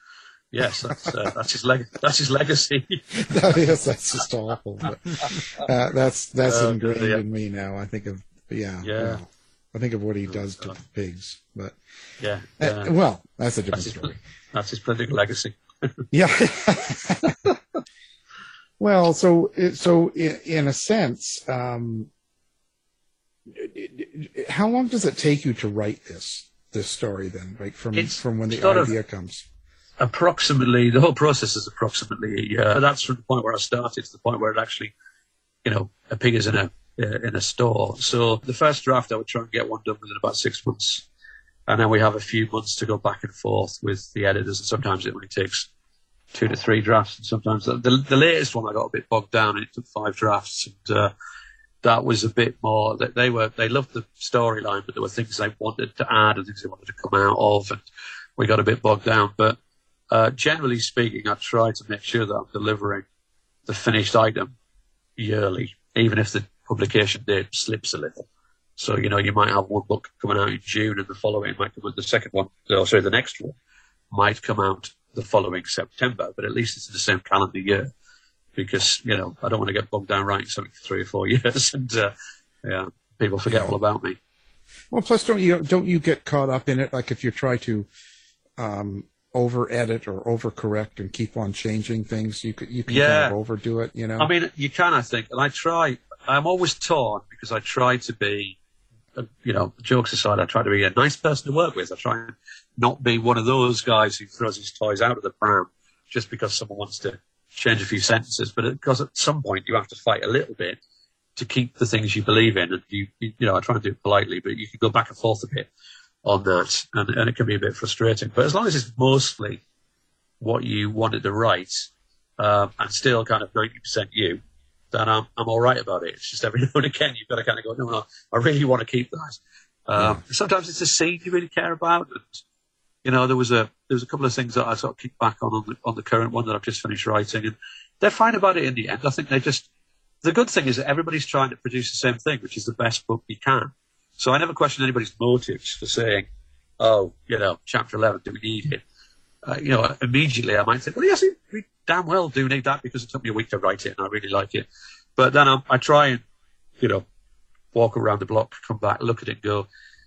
Yes, that's uh, that's his leg. That's his legacy. yes, that's just awful. But, uh, that's that's Oh, ingrained yeah. in me now. I think of yeah. Yeah. I think of what he does to pigs. But yeah, uh, well, that's a different that's his story. that's his political legacy. Yeah. well, so so in, a sense, um, how long does it take you to write this this story then, like from It's from when the sort of- idea comes? approximately the whole process is approximately a year. That's from the point where I started to the point where it actually, you know, a pig is in a uh, in a store. So the first draft, I would try and get one done within about six months. And then we have a few months to go back and forth with the editors. And sometimes it only takes two to three drafts. And sometimes the, the, the latest one I got a bit bogged down. It took five drafts. And, uh, that was a bit more that they were, they loved the storyline, but there were things they wanted to add and things they wanted to come out of. And we got a bit bogged down. But, uh, generally speaking, I try to make sure that I'm delivering the finished item yearly, even if the publication date slips a little. So, you know, you might have one book coming out in June and the following might come out, the second one, oh, sorry, the next one might come out the following September, but at least it's the same calendar year because, you know, I don't want to get bogged down writing something for three or four years and, uh, yeah, people forget all about me. Well, plus, don't you don't you get caught up in it? Like if you try to um, over edit or over correct and keep on changing things, you could you can Yeah. kind of overdo it. You know. I mean, you can, I think, and I try. I'm always torn because I try to be, uh, you know, jokes aside, I try to be a nice person to work with. I try and not be one of those guys who throws his toys out of the pram just because someone wants to change a few sentences. But because at some point you have to fight a little bit to keep the things you believe in, and you, you know, I try and do it politely, but you can go back and forth a bit on that, and, and it can be a bit frustrating. But as long as it's mostly what you wanted to write, um, and still kind of 90% you, then I'm, I'm all right about it. It's just every now and again you've got to kind of go, no, no, I really want to keep that. Um, Sometimes it's a scene you really care about. And, you know, there was a there was a couple of things that I sort of kicked back on on the, on the current one that I've just finished writing, and they're fine about it in the end. I think they just the good thing is that everybody's trying to produce the same thing, which is the best book you can. So I never question anybody's motives for saying, "Oh, you know, chapter eleven, do we need it?" Uh, you know, immediately I might say, "Well, yes, we damn well do need that because it took me a week to write it, and I really like it." But then I, I try and, you know, walk around the block, come back, look at it, go,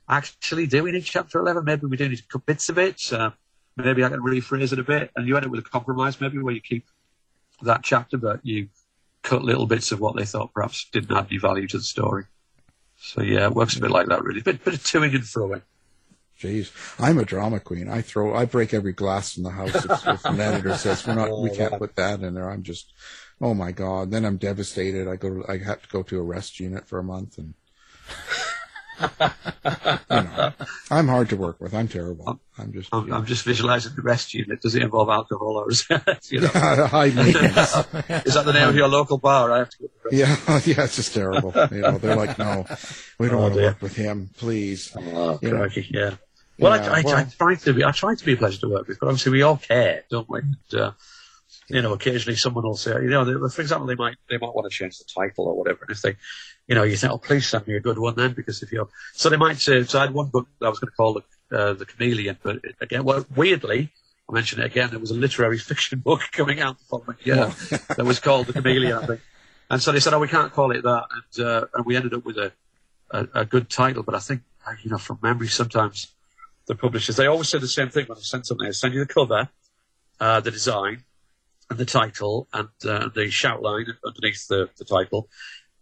actually, do we need chapter 11? Maybe we do need to cut bits of it. Uh, maybe I can rephrase it a bit. And you end up with a compromise, maybe, where you keep that chapter, but you cut little bits of what they thought perhaps didn't add any value to the story. So, yeah, it works a bit like that, really. Bit, bit of toing and throwing. Jeez, I'm a drama queen. I throw, I break every glass in the house if, if an editor says we're not, we oh, can't put that in there. I'm just, oh my god. Then I'm devastated. I go, to, I have to go to a rest unit for a month, and you know, I'm hard to work with. I'm terrible. I'm just, I'm, I'm just visualizing the rest unit. Does it involve alcohol or is it, you know? high maintenance. is that the name of your local bar? I have to go to the Yeah, yeah, it's just terrible. You know, they're like, no, we don't Oh, want to work with him, please. Oh, You know, crikey, yeah. Well, Yeah, I, I, I try to be. I try to be a pleasure to work with, but obviously we all care, don't we? And, uh, you know, occasionally someone will say, you know, they, for example, they might they might want to change the title or whatever. And if they, you know, you think, oh, please send me a good one then, because if you're, so they might say. So I had one book that I was going to call the uh, the Chameleon, but it, again, well, weirdly. I mentioned it again. There was a literary fiction book coming out the following year that was called The Chameleon, I think. And so they said, "Oh, we can't call it that," and uh, and we ended up with a, a a good title. But I think, you know, from memory, sometimes the publishers they always say the same thing when they send something. They send you the cover, uh, the design, and the title, and uh, the shout line underneath the, the title.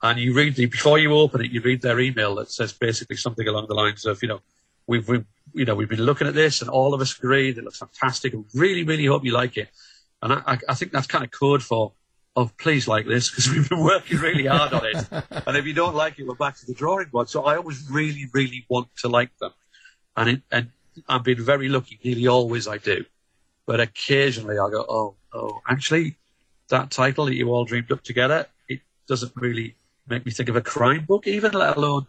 And you read the before you open it, you read their email that says basically something along the lines of, you know, we've, we've you know we've been looking at this, and all of us agree that it looks fantastic, and really, really hope you like it. And I, I, I think that's kind of code for, oh, please like this, because we've been working really hard on it. and if you don't like it, we're back to the drawing board. So I always really, really want to like them. And, it, and I've been very lucky, nearly always I do. But occasionally I go, oh, oh, actually, that title that you all dreamed up together, it doesn't really make me think of a crime book, even, let alone.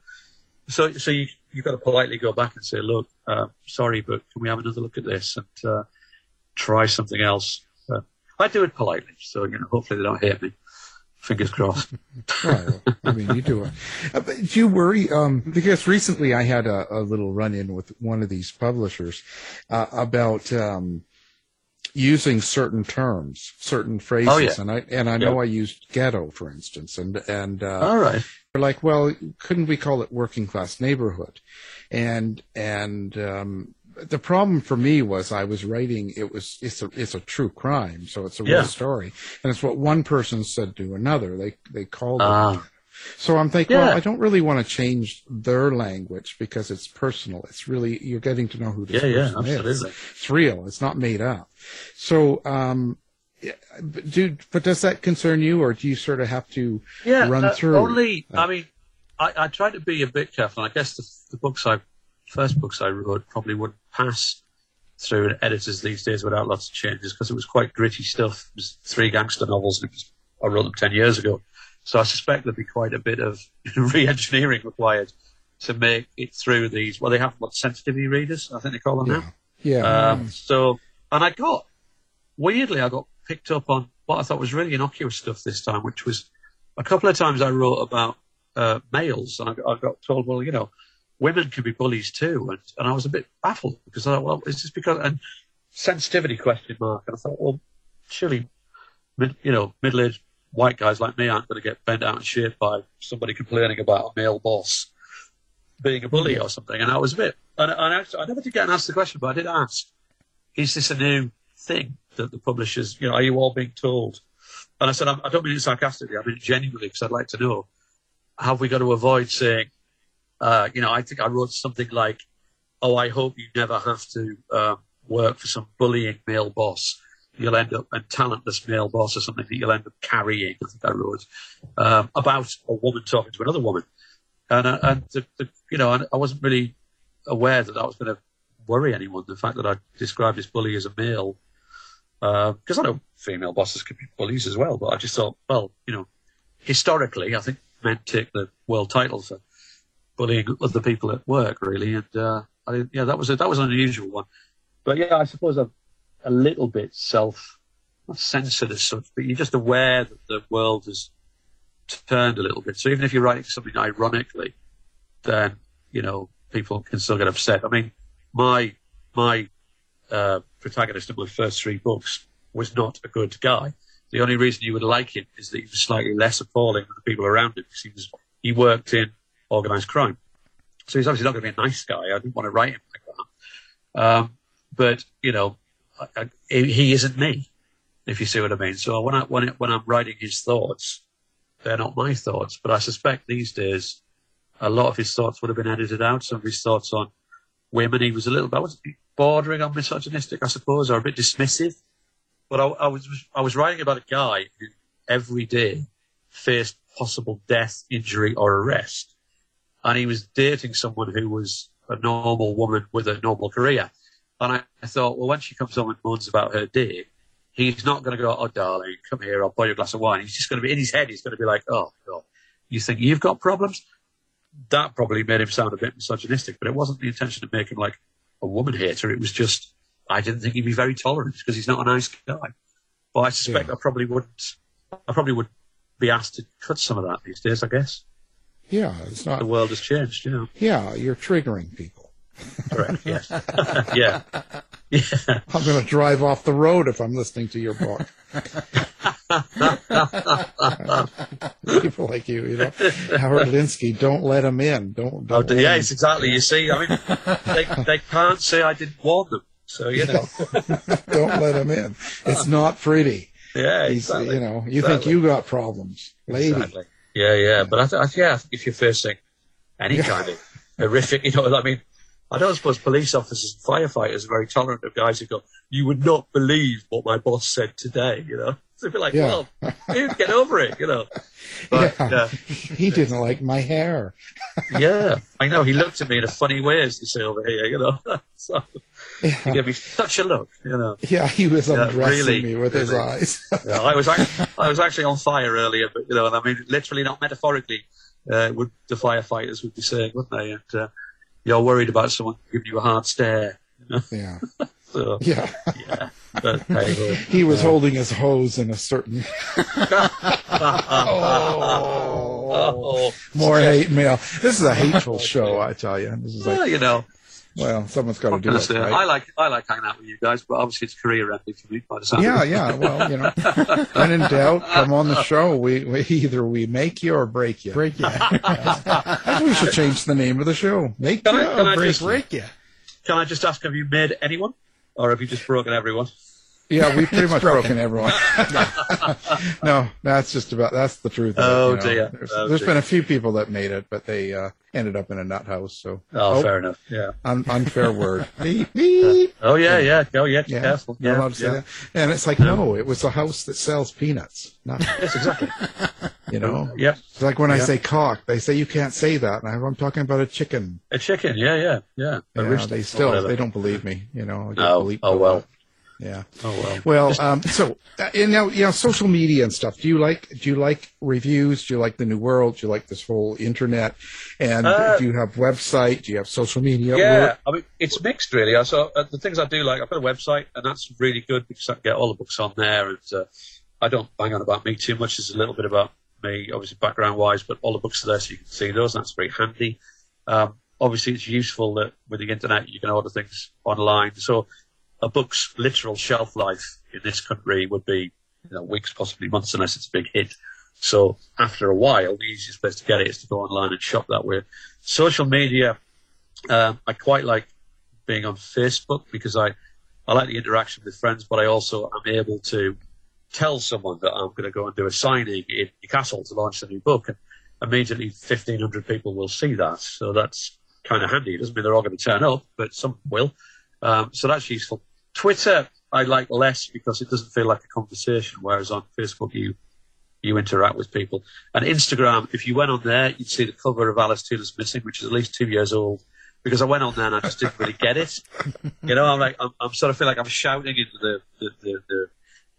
So, so you, you've got to politely go back and say, look, uh, sorry, but can we have another look at this and uh, try something else? Uh, I do it politely, so, you know, hopefully they don't hate me. Fingers crossed. Well, I mean, you do it. Uh, but do you worry? Um, because recently I had a, a little run in with one of these publishers uh, about um, using certain terms, certain phrases, Oh, yeah. and I and I know Yeah. I used ghetto, for instance, and and uh, All right. they're like, well, couldn't we call it working class neighborhood? And and um, the problem for me was I was writing it was it's a it's a true crime, so it's a Yeah. real story, and it's what one person said to another. They they called it. Ah. So I'm thinking, well, I don't really want to change their language because it's personal. It's really you're getting to know who this Yeah, yeah, person is. It's real. It's not made up. So, um, yeah, but do but does that concern you, or do you sort of have to Yeah, run uh, through? Only, I mean, I, I try to be a bit careful. I guess the, the books I, first books I wrote probably wouldn't pass through an editors these days without lots of changes because it was quite gritty stuff. It was three gangster novels. And it was, I wrote them 10 years ago. So I suspect there'd be quite a bit of re-engineering required to make it through these. Well, they have what sensitivity readers, I think they call them now. Yeah. Um, so, and I got weirdly, I got picked up on what I thought was really innocuous stuff this time, which was a couple of times I wrote about uh, males, and I, I got told, well, you know, women can be bullies too, and, and I was a bit baffled because I thought, well, is this because and sensitivity question mark? And I thought, well, surely, you know, middle-aged white guys like me aren't going to get bent out and shaped by somebody complaining about a male boss being a bully or something. And I was a bit, and, and I, I never did get an answer to the question, but I did ask, is this a new thing that the publishers, you know, are you all being told? And I said, I don't mean it sarcastically, I mean it genuinely, because I'd like to know, have we got to avoid saying, uh, you know, I think I wrote something like, oh, I hope you never have to um, work for some bullying male boss. You'll end up, a talentless male boss or something that you'll end up carrying, I think I wrote, um, about a woman talking to another woman. And, uh, and the, the, you know, I wasn't really aware that that was going to worry anyone. The fact that I described this bully as a male, because uh, I know female bosses could be bullies as well, but I just thought, well, you know, historically, I think men take the world title for bullying other people at work, really. And uh, I, yeah, that was a, that was an unusual one. But yeah, I suppose I'm a little bit self censored as such, but you're just aware that the world has turned a little bit. So even if you're writing something ironically, then you know people can still get upset. I mean, my my uh, protagonist of my first three books was not a good guy. The only reason you would like him is that he was slightly less appalling than the people around him because he was he worked in organised crime. So he's obviously not going to be a nice guy. I didn't want to write him like that. Um, but you know, I, I, he isn't me, if you see what I mean. So when I when it, when I'm writing his thoughts, they're not my thoughts. But I suspect these days, a lot of his thoughts would have been edited out. Some of his thoughts on women, he was a little bit bordering on misogynistic, I suppose, or a bit dismissive. But I, I was I was writing about a guy who every day faced possible death, injury, or arrest, and he was dating someone who was a normal woman with a normal career. And I, thought, well, when she comes home and moans about her day, he's not going to go, oh, darling, come here, I'll buy you a glass of wine. He's just going to be in his head. He's going to be like, oh, God, you think you've got problems? That probably made him sound a bit misogynistic, but it wasn't the intention to make him like a woman hater. It was just, I didn't think he'd be very tolerant because he's not a nice guy. But I suspect Yeah. I probably wouldn't, I probably would be asked to cut some of that these days, I guess. Yeah, it's not. The world has changed, know. Yeah, you're triggering people. Correct, yes. yeah. Yeah. I'm going to drive off the road if I'm listening to your book. people like you, you know, Howard Linskey, don't let him in. Don't. Oh, don't let yes, him- exactly. You see, I mean, they, they can't say I didn't warn them. So, you know. don't let him in. It's not pretty. Yeah, He's, exactly. you know, you Exactly. think you got problems, lady. Exactly. Yeah, yeah. But I, th- I, yeah, if you're facing any kind of horrific, you know, I mean, I don't suppose police officers and firefighters are very tolerant of guys who go, you would not believe what my boss said today, you know? So they'd be like, Yeah. well, dude, get over it, you know? But, yeah. uh, he didn't like my hair. yeah, I know. He looked at me in a funny way, as they say over here, you know? so he gave me such a look, you know? Yeah, he was Yeah, undressing really, me with his eyes. Yeah, I was actually, I was actually on fire earlier, but you know, and I mean, literally, not metaphorically, uh, would the firefighters would be saying, wouldn't they? And uh, you're worried about someone giving you a hard stare. You know? Yeah. So, Yeah. yeah. But, hey, He was holding his hose in a certain. oh, More hate mail. This is a hateful show, I tell you. This is well, you know, well, someone's got to do can I it, right? I like I like hanging out with you guys, but obviously it's career ending for me by the sound. Yeah, yeah. Well, you know, when in doubt, come on the show. We, we either we make you or break you. Break you. we should change the name of the show. Make Can you I, or break just. Break you. can I just ask, have you made anyone, or have you just broken everyone? Yeah, we've pretty much broken everyone. no, that's just about that's the truth. Oh, it, you know. dear. There's, Oh, there's dear. been a few people that made it, but they uh, ended up in a nut house. So Oh, fair enough. Yeah. Un- unfair word. Beep, beep. Oh yeah, yeah. Oh yeah. Yeah, careful. Yeah, allowed to say yeah. that. And it's like, no, it was a house that sells peanuts. Not, Yes, exactly. You know, Yeah. It's like when I say cock, they say you can't say that, and I'm talking about a chicken. A chicken, yeah, yeah, yeah. Yeah, they still they don't believe me. You know. I Oh, oh well. lot. Yeah. Oh well. Well, um, so uh, and now you know social media and stuff. Do you like do you like reviews? Do you like the new world? Do you like this whole internet? And Uh, do you have website? Do you have social media? Yeah, I mean it's mixed really. I So uh, the things I do like, I've got a website, and that's really good because I can get all the books on there, and uh, I don't bang on about me too much. There's a little bit about me, obviously background wise, but all the books are there, so you can see those. And that's very handy. Um, obviously, it's useful that with the internet you can order things online. So a book's literal shelf life in this country would be you know, weeks, possibly months, unless it's a big hit. So after a while, the easiest place to get it is to go online and shop that way. Social media, um, I quite like being on Facebook because I, I like the interaction with friends, but I also am able to tell someone that I'm going to go and do a signing in Newcastle to launch the new book, and immediately 1,500 people will see that. So that's kind of handy. It doesn't mean they're all going to turn up, but some will. Um, so that's useful. Twitter, I like less because it doesn't feel like a conversation, whereas on Facebook, you you interact with people. And Instagram, if you went on there, you'd see the cover of Alice Teale is Missing, which is at least two years old. Because I went on there and I just didn't really get it. You know, I'm like, I'm, I'm sort of feel like I'm shouting into the the, the, the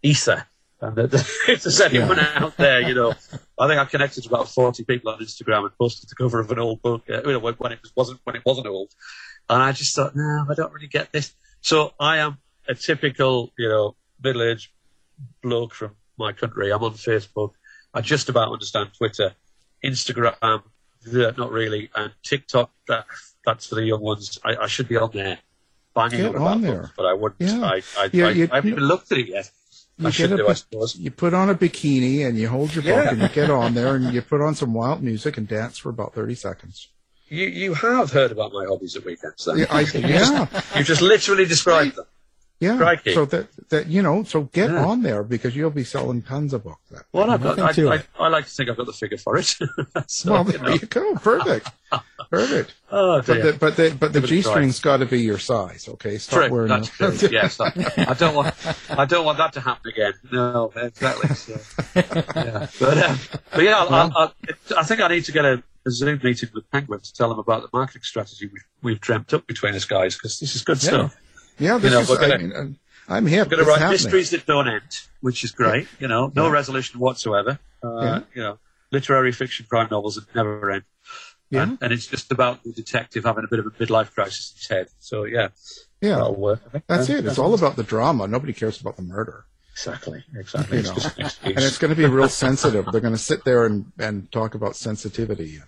ether. And the, the, if there's anyone out there, you know, I think I connected to about 40 people on Instagram and posted the cover of an old book, uh, you know, when, when it was, wasn't when it wasn't old. And I just thought, no, I don't really get this. So I am a typical, you know, middle-aged bloke from my country. I'm on Facebook. I just about understand Twitter, Instagram, uh, not really, and TikTok. That that's for the young ones. I, I should be on there, banging Get on about there. but I wouldn't. Yeah. I, I, Yeah, I, you- I haven't even looked at it yet. I You a do, I suppose. You put on a bikini and you hold your book Yeah. and you get on there and you put on some wild music and dance for about thirty seconds. You you have heard about my hobbies at weekends, then? Yeah, I- You just- yeah. you just literally described them. Yeah. Crikey. So that that you know, so get Yeah. on there because you'll be selling tons of books. That Well, I've got, I. I, I like to think I've got the figure for it. so, well, you there know. you go. Perfect. Perfect. Oh, but the, but the, but the Give it a G string's got to be your size. Okay, stop True, wearing that's true. Yes, I, I don't want. I don't want that to happen again. No, exactly. So, yeah. But, um, but yeah, I'll, I'll, I'll, I think I need to get a, a Zoom meeting with Penguin to tell them about the marketing strategy we've, we've dreamt up between us guys because this is good Yeah. stuff. Yeah, this You know, is. gonna- I mean, uh, I'm hip. We're going to write happening. mysteries that don't end, which is great. You know, no Yeah. resolution whatsoever. Uh, Yeah. You know, literary fiction crime novels that never end. Yeah. And, and it's just about the detective having a bit of a midlife crisis in his head. So yeah, Yeah. That's Um, it. It's all about the drama. Nobody cares about the murder. Exactly, exactly. You It's know, an and it's going to be real sensitive. They're going to sit there and, and talk about sensitivity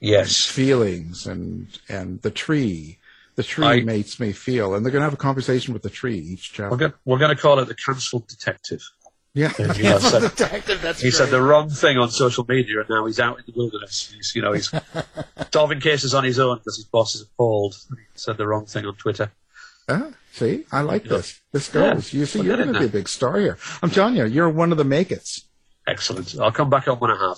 yes, feelings and and the tree. The tree I- makes me feel, and they're going to have a conversation with the tree each chapter. we're going, we're going to call it the cancelled detective. Yeah, And, you know, so- detective. That's he said the wrong thing on social media, and now he's out in the wilderness. He's, you know, he's solving cases on his own because his boss is appalled. He said the wrong thing on Twitter. Ah, see, I like this. This Yeah, goes. you see, we'll you're going to be a big star here. I'm telling you, you're one of the make it's. Excellent. I'll come back on when I have.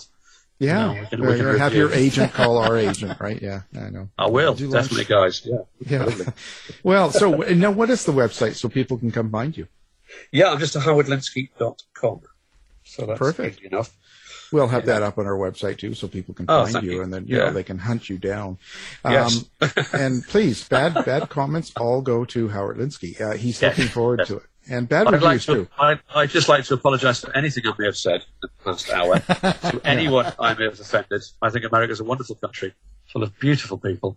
Yeah, No, we can- we can have review. your agent call our agent, right? Yeah, I know. I will Do lunch. definitely, guys. Yeah, Yeah. Well, so now what is the website so people can come find you? Yeah, I'm just a howardlinskey.com. So that's Perfect. easy enough. We'll have that up on our website too, so people can Oh, find you, you. and then you Yeah. know they can hunt you down. Yes. Um, and please, bad bad comments all go to Howard Linskey. Uh, he's Yes. looking forward Yes. to it, and bad I'd like reviews to, too. I, I'd just like to apologise for anything I may have said in the past hour. to anyone I may have offended. I think America is a wonderful country, full of beautiful people.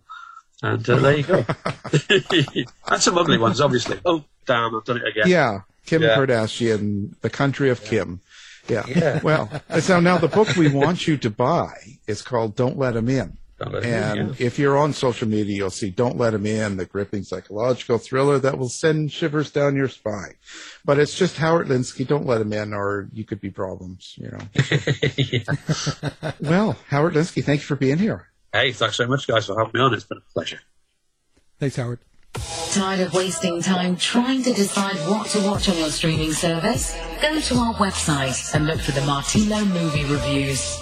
And uh, there you go. and some ugly ones, obviously. Oh, damn, I've done it again. Yeah, Kim Yeah. Kardashian, the country of Kim. Yeah. Yeah. Well, so now the book we want you to buy is called "Don't Let Him In." Don't let 'em in, And if you're on social media, you'll see Don't Let Him In, the gripping psychological thriller that will send shivers down your spine. But it's just Howard Linskey, Don't Let Him In, or you could be problems, you know. well, Howard Linskey, thank you for being here. Hey, thanks so much, guys, for having me on. It's been a pleasure. Thanks, Howard. Tired of wasting time trying to decide what to watch on your streaming service? Go to our website and look for the Martino movie reviews.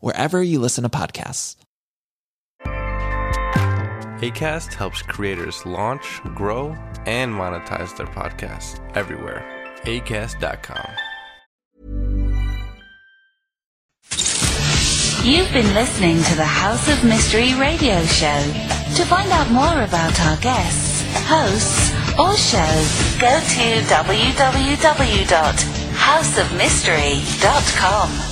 wherever you listen to podcasts. ACAST helps creators launch, grow, and monetize their podcasts everywhere. ACAST.com. You've been listening to the House of Mystery radio show. To find out more about our guests, hosts, or shows, go to www.houseofmystery.com.